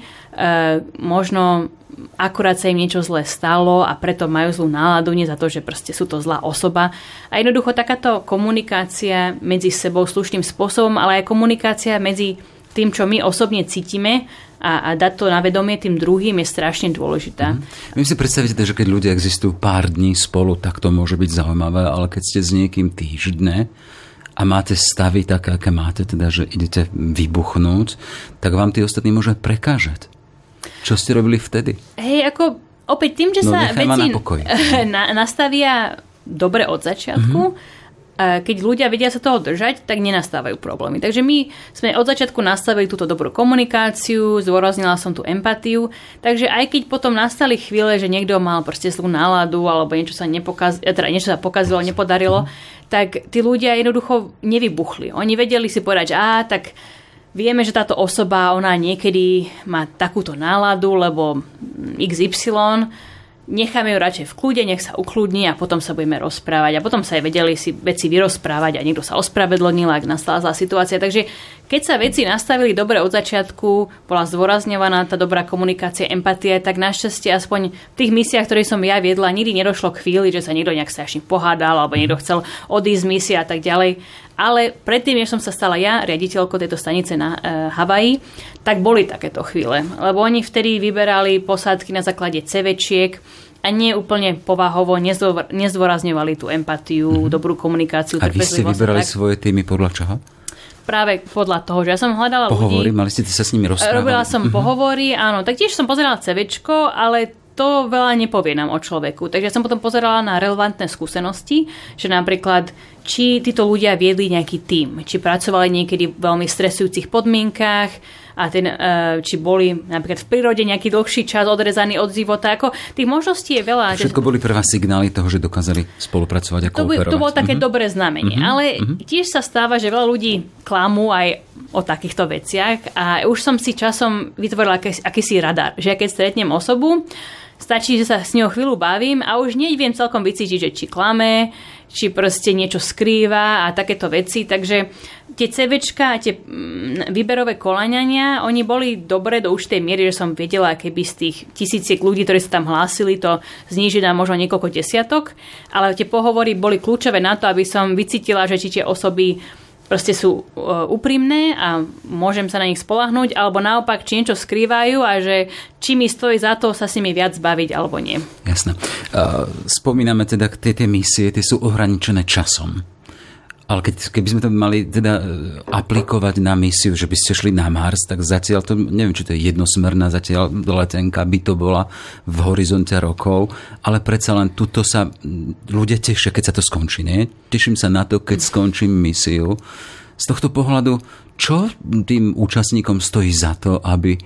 možno akurát sa im niečo zlé stalo a preto majú zlú náladu, nie za to, že proste sú to zlá osoba. A jednoducho takáto komunikácia medzi sebou slušným spôsobom, ale aj komunikácia medzi tým, čo my osobne cítime a, a dať to na vedomie tým druhým je strašne dôležitá. Viem si predstaviť, že keď ľudia existujú pár dní spolu, tak to môže byť zaujímavé, ale keď ste s niekým týždne a máte stavy také, aké máte, teda, že idete vybuchnúť, tak vám tí ostatní môže prekážať. Čo ste robili vtedy? Hej, ako opäť tým, že No, sa veci na nastavia dobre od začiatku, mm-hmm. keď ľudia vedia sa toho držať, tak nenastávajú problémy. Takže my sme od začiatku nastavili túto dobrú komunikáciu, zdôraznila som tú empatiu, takže aj keď potom nastali chvíle, že niekto mal proste zlú náladu alebo niečo sa, nepokaz, teda niečo sa pokazilo, nepodarilo, tak tí ľudia jednoducho nevybuchli. Oni vedeli si povedať, že á, tak Vieme, že táto osoba, ona niekedy má takúto náladu, lebo XY, necháme ju radšej v kľude, nech sa ukludní a potom sa budeme rozprávať. A potom sa aj vedeli si veci vyrozprávať a niekto sa ospravedlnil, ak nastala zlá situácia. Takže keď sa veci nastavili dobre od začiatku, bola zdôrazňovaná tá dobrá komunikácia, empatia, tak našťastie aspoň v tých misiách, ktoré som ja viedla, nikdy nedošlo k chvíli, že sa niekto nejak strašne pohádal alebo niekto chcel odísť z misie a tak ďalej. Ale predtým, než som sa stala ja riaditeľkou tejto stanice na e, Havaji, tak boli takéto chvíle. Lebo oni vtedy vyberali posádky na základe CVčiek a nie úplne povahovo nezdôr- nezdôrazňovali tú empatiu, mm-hmm. dobrú komunikáciu. A vy ste trpezlivosť vyberali tak. svoje týmy podľa čoho? Práve podľa toho, že ja som hľadala Pohovory, ľudí. mali ste sa s nimi rozprávať? Robila som pohovory, áno. Tak tiež som pozerala CVčko, ale to veľa nepovie nám o človeku. Takže som potom pozerala na relevantné skúsenosti, že napríklad, či títo ľudia viedli nejaký tím, či pracovali niekedy v veľmi stresujúcich podmienkách, a ten, e, či boli napríklad v prírode nejaký dlhší čas odrezaný od života. Ako, tých možností je veľa. že- Všetko boli pre vás signály toho, že dokázali spolupracovať a to, by, kooperovať. to bolo také Mhm. dobré znamenie. Mhm, Ale mhm. tiež sa stáva, že veľa ľudí klamú aj o takýchto veciach a už som si časom vytvorila aký, akýsi radar, že ja keď stretnem osobu, stačí, že sa s ňou chvíľu bavím a už neviem celkom vycítiť, že či klame, či proste niečo skrýva a takéto veci. Takže tie CVčka a tie mm, výberové kolaniania, oni boli dobré do určitej miery, že som vedela, keby z tých tisíciek ľudí, ktorí sa tam hlásili, to znížiť na možno niekoľko desiatok. Ale tie pohovory boli kľúčové na to, aby som vycítila, že či tie osoby proste sú e, úprimné a môžem sa na nich spolahnúť, alebo naopak, či niečo skrývajú a že či mi stojí za to sa s nimi viac baviť alebo nie. Jasné. Uh, spomíname teda, tie, tie misie, tie sú ohraničené časom. Ale keď, keby sme to mali teda e, aplikovať na misiu, že by ste šli na Mars, tak zatiaľ to, neviem, či to je jednosmerná zatiaľ letenka, by to bola v horizonte rokov, ale predsa len tuto sa ľudia tešia, keď sa to skončí, nie? Teším sa na to, keď skončím misiu. Z tohto pohľadu, čo tým účastníkom stojí za to, aby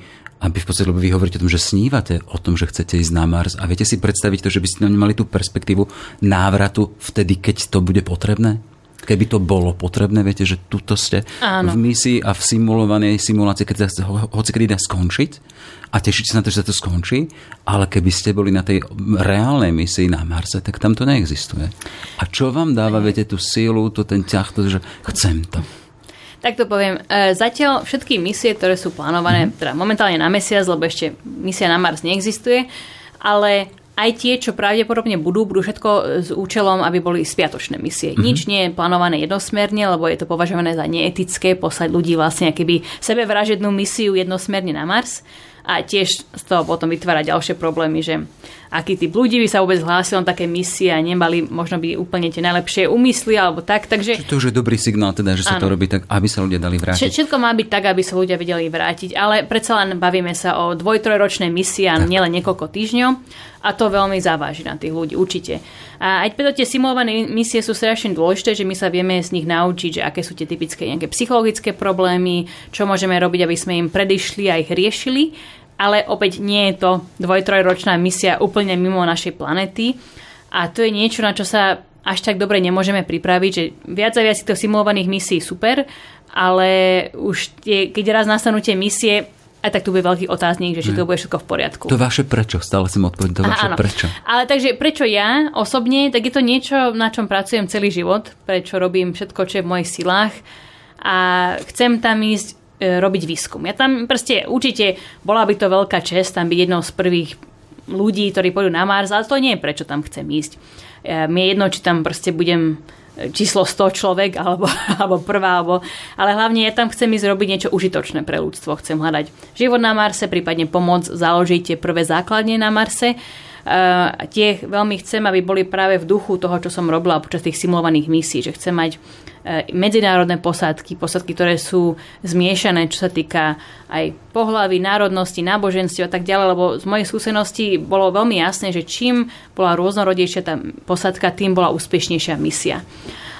aby v podstate, lebo vy hovoríte o tom, že snívate o tom, že chcete ísť na Mars a viete si predstaviť to, že by ste mali tú perspektívu návratu vtedy, keď to bude potrebné? Keby to bolo potrebné, viete, že tuto ste Áno. v misii a v simulovanej simulácii, keď sa ho, hoci kedy dá skončiť a tešíte sa na to, že sa to skončí, ale keby ste boli na tej reálnej misii na Marse, tak tam to neexistuje. A čo vám dáva, viete, tú sílu, to ten ťah, to, že chcem to. Tak to poviem. E, Zatiaľ všetky misie, ktoré sú plánované, Mhm. teda momentálne na mesiac, lebo ešte misia na Mars neexistuje, ale aj tie, čo pravdepodobne budú, budú všetko s účelom, aby boli spiatočné misie. Mhm. Nič nie je plánované jednosmerne, lebo je to považované za neetické poslať ľudí vlastne keby sebevražednú misiu jednosmerne na Mars. A tiež z toho potom vytvára ďalšie problémy, že aký typ ľudí by sa vôbec hlásil na také misie a nemali možno by úplne tie najlepšie úmysly alebo tak. Takže To už je dobrý signál, teda, že sa to Áno. robí tak, aby sa ľudia dali vrátiť. Všet- Všetko má byť tak, aby sa ľudia vedeli vrátiť, ale predsa len bavíme sa o dvoj-trojročnej misii a nielen niekoľko týždňov a to veľmi závaží na tých ľudí, určite. A aj preto tie simulované misie sú strašne dôležité, že my sa vieme z nich naučiť, že aké sú tie typické nejaké psychologické problémy, čo môžeme robiť, aby sme im predišli a ich riešili, ale opäť nie je to dvoj-trojročná misia úplne mimo našej planety a to je niečo, na čo sa až tak dobre nemôžeme pripraviť, že viac a viac týchto simulovaných misií super, ale už tie, keď raz nastanú tie misie, aj tak tu bude veľký otáznik, že či to bude všetko v poriadku. To vaše prečo, stále som odpovedať, to Aha, vaše áno. prečo. Ale takže prečo ja osobne, tak je to niečo, na čom pracujem celý život, prečo robím všetko, čo je v mojich silách a chcem tam ísť e, robiť výskum. Ja tam proste určite bola by to veľká čest tam byť jednou z prvých ľudí, ktorí pôjdu na Mars, ale to nie je prečo tam chcem ísť. E, Mne je jedno, či tam proste budem číslo 100 človek, alebo, alebo prvá, alebo, ale hlavne ja tam chcem ísť robiť niečo užitočné pre ľudstvo. Chcem hľadať život na Marse, prípadne pomôcť založiť tie prvé základne na Marse. Uh, tie veľmi chcem, aby boli práve v duchu toho, čo som robila počas tých simulovaných misií, že chcem mať uh, medzinárodné posádky, posádky, ktoré sú zmiešané, čo sa týka aj pohlavy, národnosti, náboženstiev a tak ďalej, lebo z mojej skúsenosti bolo veľmi jasné, že čím bola rôznorodejšia tá posádka, tým bola úspešnejšia misia.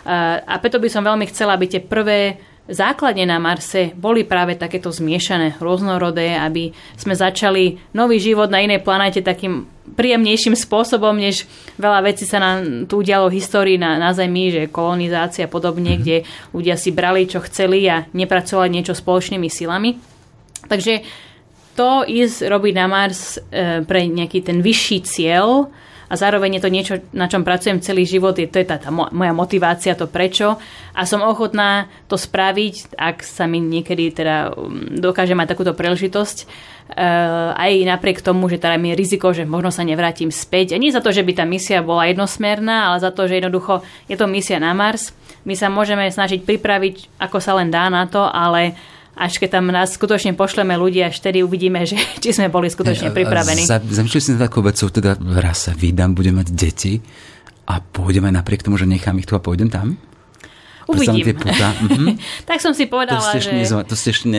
Uh, a preto by som veľmi chcela, aby tie prvé základne na Marse boli práve takéto zmiešané, rôznorodé, aby sme začali nový život na inej planete takým príjemnejším spôsobom, než veľa vecí sa nám tu udialo v histórii na, na Zemi, že kolonizácia a podobne, mm-hmm. kde ľudia si brali, čo chceli a nepracovali niečo spoločnými silami. Takže to ísť robiť na Mars e, pre nejaký ten vyšší cieľ a zároveň je to niečo, na čom pracujem celý život, je, to je tá, tá mo- moja motivácia, to prečo a som ochotná to spraviť, ak sa mi niekedy teda um, dokáže mať takúto príležitosť, e, aj napriek tomu, že teda mi je riziko, že možno sa nevrátim späť. A nie za to, že by tá misia bola jednosmerná, ale za to, že jednoducho je to misia na Mars. My sa môžeme snažiť pripraviť, ako sa len dá na to, ale až keď tam nás skutočne pošleme ľudí, až vtedy uvidíme, že či sme boli skutočne pripravení. Za- Zamýšľali si nad takou vecou, teda raz sa vydám, budem mať deti a pôjdeme napriek tomu, že nechám ich tu a pôjdem tam? Uvidím. Tie puta, mhm. tak som si To povedala, ste ešte, že... nezva- to ste ešte ne,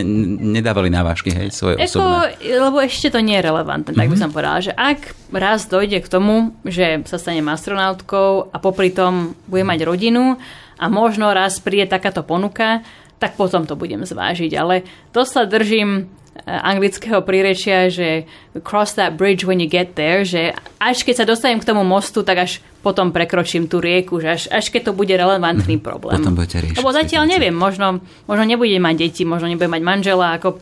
nedávali na vážky, hej, svoje Eko, osobné. lebo ešte to nie je relevantné, tak by som povedala, že ak raz dojde k tomu, že sa stanem astronautkou a popri tom budem mať rodinu a možno raz príde takáto ponuka, tak potom to budem zvážiť. Ale to sa držím e, anglického prírečia, že cross that bridge when you get there, že až keď sa dostanem k tomu mostu, tak až potom prekročím tú rieku, že až, až keď to bude relevantný problém. Potom budete riešiť Lebo zatiaľ neviem, možno, možno nebudem mať deti, možno nebudem mať manžela, ako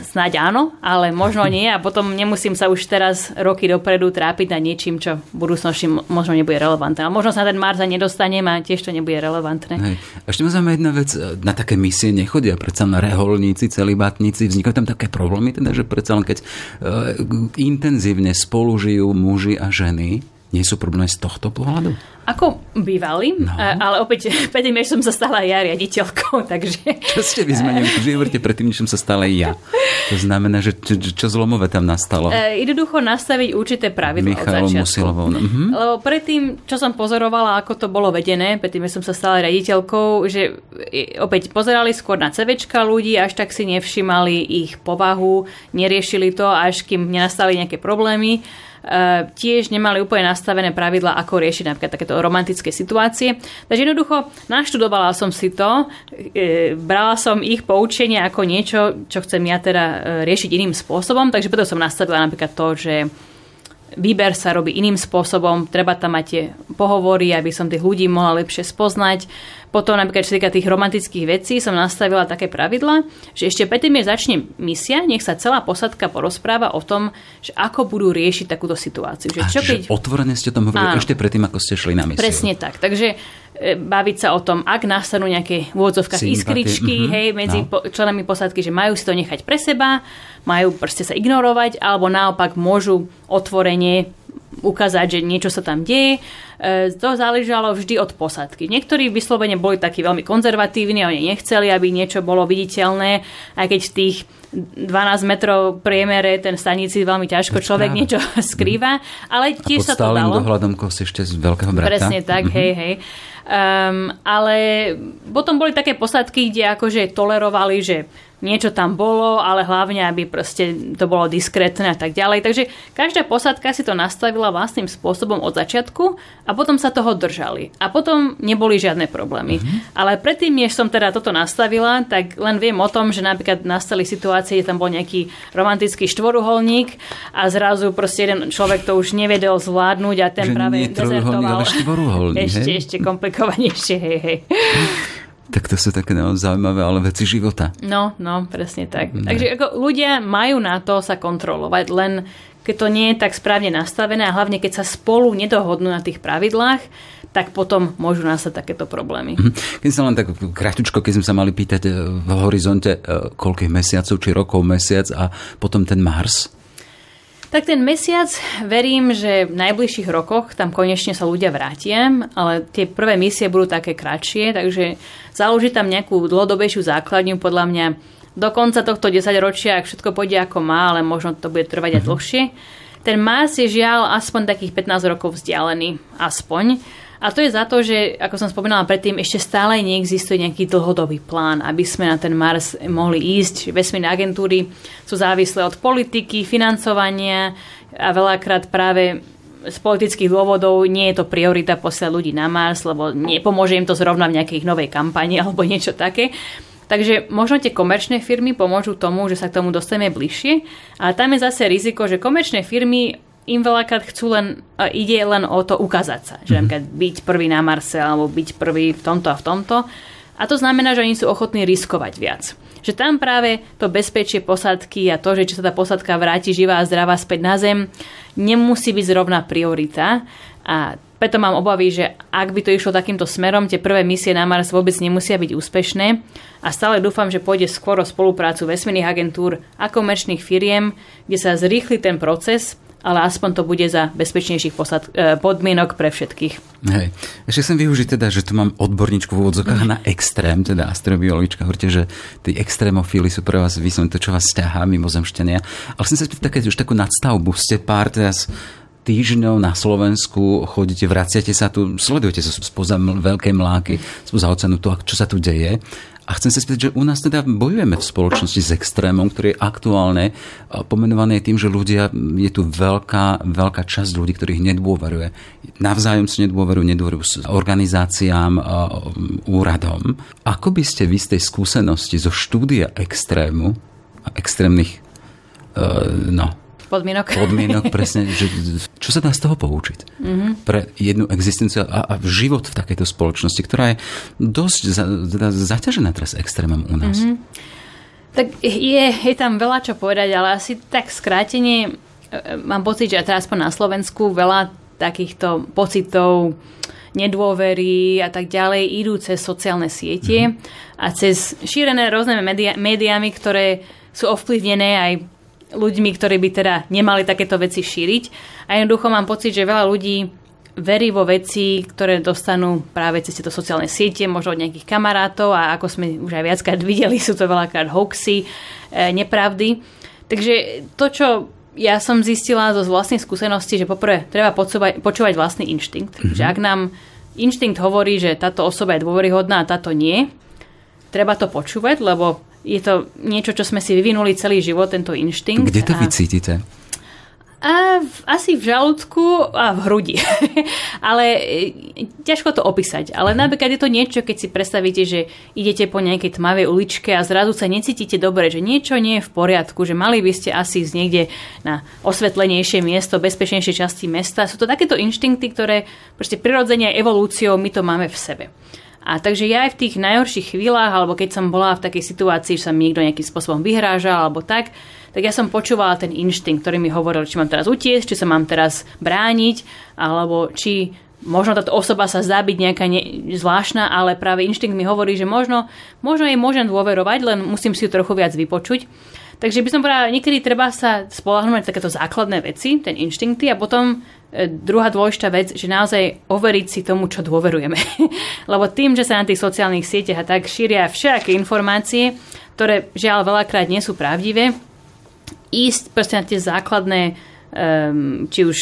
Snáď áno, ale možno nie a potom nemusím sa už teraz roky dopredu trápiť nad niečím, čo v budúcnosti mo- možno nebude relevantné. A možno sa na ten Mars ani nedostanem a tiež to nebude relevantné. Hej. Ešte ma zaujíma jedna vec, na také misie nechodia predsa na reholníci, celibatníci, vznikajú tam také problémy, teda, že predsa len keď e, intenzívne spolu žijú muži a ženy, nie sú problémy z tohto pohľadu? Ako bývali, No. ale opäť predtým, než som sa stala ja riaditeľkou, takže... Čo ste vy zmenili v živote predtým, než som sa stala ja? To znamená, že čo, čo zlomové tam nastalo? E, jednoducho nastaviť určité pravidlá od Michalom začiatku. Musilovou. Mhm. Lebo predtým, čo som pozorovala, ako to bolo vedené, predtým, než som sa stala riaditeľkou, že e, opäť pozerali skôr na CVčka ľudí, až tak si nevšimali ich povahu, neriešili to, až kým nenastali nejaké problémy. E, tiež nemali úplne nastavené pravidla, ako riešiť napríklad takéto romantické situácie. Takže jednoducho naštudovala som si to, e, brala som ich poučenie ako niečo, čo chcem ja teda e, riešiť iným spôsobom, takže preto som nastavila napríklad to, že výber sa robí iným spôsobom, treba tam mať tie pohovory, aby som tých ľudí mohla lepšie spoznať. Potom napríklad, čo týka tých romantických vecí, som nastavila také pravidla, že ešte predtým, než začne misia, nech sa celá posadka porozpráva o tom, že ako budú riešiť takúto situáciu. Že čo keď... otvorene ste o tom hovorili Áno. ešte predtým, ako ste šli na misiu. Presne tak. Takže e, baviť sa o tom, ak nastanú nejaké v Sympatie, iskričky mhm, hej, medzi no. po, členami posádky, že majú si to nechať pre seba, majú proste sa ignorovať, alebo naopak môžu otvorene ukázať, že niečo sa tam deje. E, To záležalo vždy od posádky. Niektorí vyslovene boli takí veľmi konzervatívni oni nechceli, aby niečo bolo viditeľné, aj keď v tých 12 metrov priemere ten stanici veľmi ťažko Veď človek práve. niečo skrýva, ale tiež sa to dalo. dohľadom kosi ešte z veľkého brata. Presne tak, hej, hej. Um, ale potom boli také posadky, kde akože tolerovali, že niečo tam bolo, ale hlavne, aby proste to bolo diskrétne a tak ďalej. Takže každá posadka si to nastavila vlastným spôsobom od začiatku a potom sa toho držali. A potom neboli žiadne problémy. Ale predtým, než som teda toto nastavila, tak len viem o tom, že napríklad nastali situácie, kde tam bol nejaký romantický štvoruholník a zrazu proste jeden človek to už nevedel zvládnuť a ten Že práve nie dezertoval. ale Ešte, hej? ešte komplikovanejšie, hej, hej. Tak to sú také no, zaujímavé, ale veci života. No, no, presne tak. Takže ako ľudia majú na to sa kontrolovať, len keď to nie je tak správne nastavené a hlavne keď sa spolu nedohodnú na tých pravidlách, tak potom môžu nastať takéto problémy. Keď sa len tak kratučko, keď sme sa mali pýtať e, v horizonte, e, koľkých mesiacov či rokov mesiac a potom ten Mars, Tak ten mesiac, verím, že v najbližších rokoch tam konečne sa ľudia vrátia, ale tie prvé misie budú také kratšie, takže založiť tam nejakú dlhodobejšiu základňu, podľa mňa do konca tohto 10 ročia, ak všetko pôjde ako má, ale možno to bude trvať aj dlhšie. Ten Mars je žiaľ aspoň takých 15 rokov vzdialený. Aspoň. A to je za to, že, ako som spomínala predtým, ešte stále neexistuje nejaký dlhodobý plán, aby sme na ten Mars mohli ísť. Vesmírne agentúry sú závislé od politiky, financovania a veľakrát práve z politických dôvodov nie je to priorita posielať ľudí na Mars, lebo nepomôže im to zrovna v nejakej novej kampani alebo niečo také. Takže možno tie komerčné firmy pomôžu tomu, že sa k tomu dostaneme bližšie, ale tam je zase riziko, že komerčné firmy im veľakrát chcú len, ide len o to ukázať sa. Že napríklad byť prvý na Marse alebo byť prvý v tomto a v tomto. A to znamená, že oni sú ochotní riskovať viac. Že tam práve to bezpečie posádky a to, že či sa tá posádka vráti živá a zdravá späť na Zem, nemusí byť zrovna priorita. A preto mám obavy, že ak by to išlo takýmto smerom, tie prvé misie na Mars vôbec nemusia byť úspešné. A stále dúfam, že pôjde skôr o spoluprácu vesmírnych agentúr a komerčných firiem, kde sa zrýchli ten proces ale aspoň to bude za bezpečnejších posad, e, podmienok pre všetkých. Hej. Ešte chcem využiť teda, že tu mám odborníčku v úvodzokách na extrém, teda astrobiologička. Hovoríte, že tí extrémofíly sú pre vás vyslovene to, čo vás ťahá mimozemšťania. Ale chcem sa spýtať také, už takú nadstavbu. Ste pár teraz týždňov na Slovensku, chodíte, vraciate sa tu, sledujete sa spoza veľkej mláky, spoza oceánu to, čo sa tu deje. A chcem sa spýtať, že u nás teda bojujeme v spoločnosti s extrémom, ktorý je aktuálne a pomenovaný tým, že ľudia, je tu veľká, veľká časť ľudí, ktorých nedôveruje. Navzájom si nedôverujú, nedôverujú s organizáciám, a, úradom. Ako by ste vy z tej skúsenosti zo štúdia extrému a extrémnych e, no, Podmienok. podmienok, presne, že, čo sa dá z toho poučiť mm-hmm. pre jednu existenciu a, a život v takejto spoločnosti, ktorá je dosť za, teda zaťažená teraz extrémom u nás. Mm-hmm. Tak je, je tam veľa čo povedať, ale asi tak skrátenie e, mám pocit, že teraz aspoň na Slovensku veľa takýchto pocitov nedôvery a tak ďalej idú cez sociálne siete mm. a cez šírené rôznymi média, médiami, ktoré sú ovplyvnené aj ľuďmi, ktorí by teda nemali takéto veci šíriť. A jednoducho mám pocit, že veľa ľudí verí vo veci, ktoré dostanú práve cez tieto sociálne siete, možno od nejakých kamarátov a ako sme už aj viackrát videli, sú to veľakrát hoaxy, e, nepravdy. Takže to, čo ja som zistila zo vlastnej skúsenosti, že poprvé treba počúvať, počúvať vlastný inštinkt. Mm-hmm. Že ak nám inštinkt hovorí, že táto osoba je dôveryhodná a táto nie, treba to počúvať, lebo je to niečo, čo sme si vyvinuli celý život, tento inštinkt. Kde to a... vy cítite? A v, asi v žalúdku a v hrudi. Ale e, ťažko to opísať. Ale napríklad je to niečo, keď si predstavíte, že idete po nejakej tmavej uličke a zrazu sa necítite dobre, že niečo nie je v poriadku, že mali by ste asi ísť niekde na osvetlenejšie miesto, bezpečnejšie časti mesta. Sú to takéto inštinkty, ktoré proste prirodzene evolúciou my to máme v sebe. A takže ja aj v tých najhorších chvíľach, alebo keď som bola v takej situácii, že sa mi niekto nejakým spôsobom vyhrážal, alebo tak, tak ja som počúvala ten inštinkt, ktorý mi hovoril, či mám teraz utiesť, či sa mám teraz brániť, alebo či možno táto osoba sa zdá byť nejaká ne- zvláštna, ale práve inštinkt mi hovorí, že možno, možno jej môžem dôverovať, len musím si ju trochu viac vypočuť. Takže by som povedala, niekedy treba sa spolahnúť na takéto základné veci, ten inštinkty a potom druhá dôležitá vec, že naozaj overiť si tomu, čo dôverujeme. Lebo tým, že sa na tých sociálnych sieťach a tak šíria všaké informácie, ktoré žiaľ veľakrát nie sú pravdivé, ísť proste na tie základné, um, či už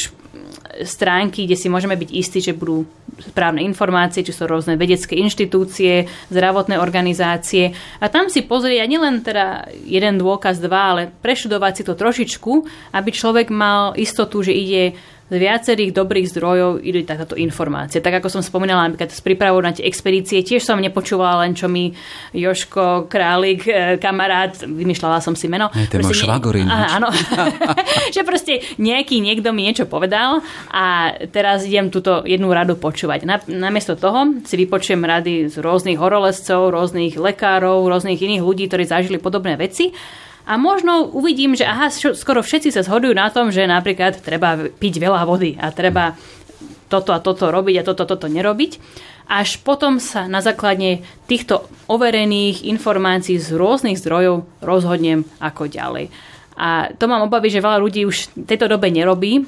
stránky, kde si môžeme byť istí, že budú správne informácie, či sú rôzne vedecké inštitúcie, zdravotné organizácie a tam si pozrieť nielen teda jeden dôkaz, dva, ale preštudovať si to trošičku, aby človek mal istotu, že ide z viacerých dobrých zdrojov ide takáto informácia. Tak ako som spomínala napríklad s prípravou na tie expedície, tiež som nepočúvala len, čo mi Joško Králik, e, kamarát, vymýšľala som si meno. Hej, to je môj vieš. áno. že proste nejaký niekto mi niečo povedal a teraz idem túto jednu radu počúvať. Na, namiesto toho si vypočujem rady z rôznych horolezcov, rôznych lekárov, rôznych iných ľudí, ktorí zažili podobné veci a možno uvidím, že aha, skoro všetci sa zhodujú na tom, že napríklad treba piť veľa vody a treba toto a toto robiť a toto, toto nerobiť. Až potom sa na základe týchto overených informácií z rôznych zdrojov rozhodnem ako ďalej. A to mám obavy, že veľa ľudí už v tejto dobe nerobí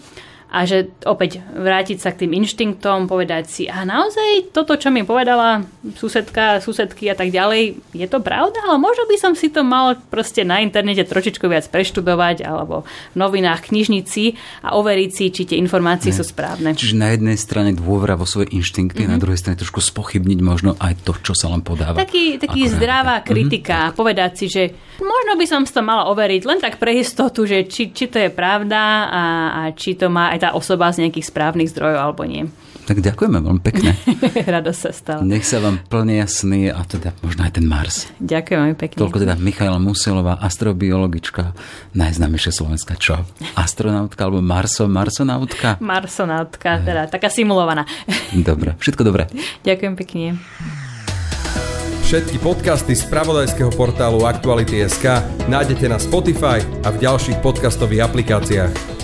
a že opäť vrátiť sa k tým inštinktom, povedať si, a naozaj toto, čo mi povedala susedka, susedky a tak ďalej, je to pravda, ale možno by som si to mal proste na internete trošičku viac preštudovať alebo v novinách, knižnici a overiť si, či tie informácie sú správne. Čiže na jednej strane dôvera vo svoje inštinkty, mm-hmm. na druhej strane trošku spochybniť možno aj to, čo sa len podáva. Taký, taký Ako zdravá realita. kritika a povedať si, že možno by som si to mala overiť len tak pre istotu, že či, či to je pravda a, a či to má aj tá osoba z nejakých správnych zdrojov alebo nie. Tak ďakujeme veľmi pekne. Rado sa stala. Nech sa vám plnia sny a teda možno aj ten Mars. Ďakujem veľmi pekne. Toľko teda Michaela Musilová, astrobiologička, najznámejšia slovenská čo? Astronautka alebo Marso, marsonautka? Marsonautka, teda taká simulovaná. Dobre, všetko dobré. Ďakujem pekne. Všetky podcasty z pravodajského portálu Aktuality.sk nájdete na Spotify a v ďalších podcastových aplikáciách.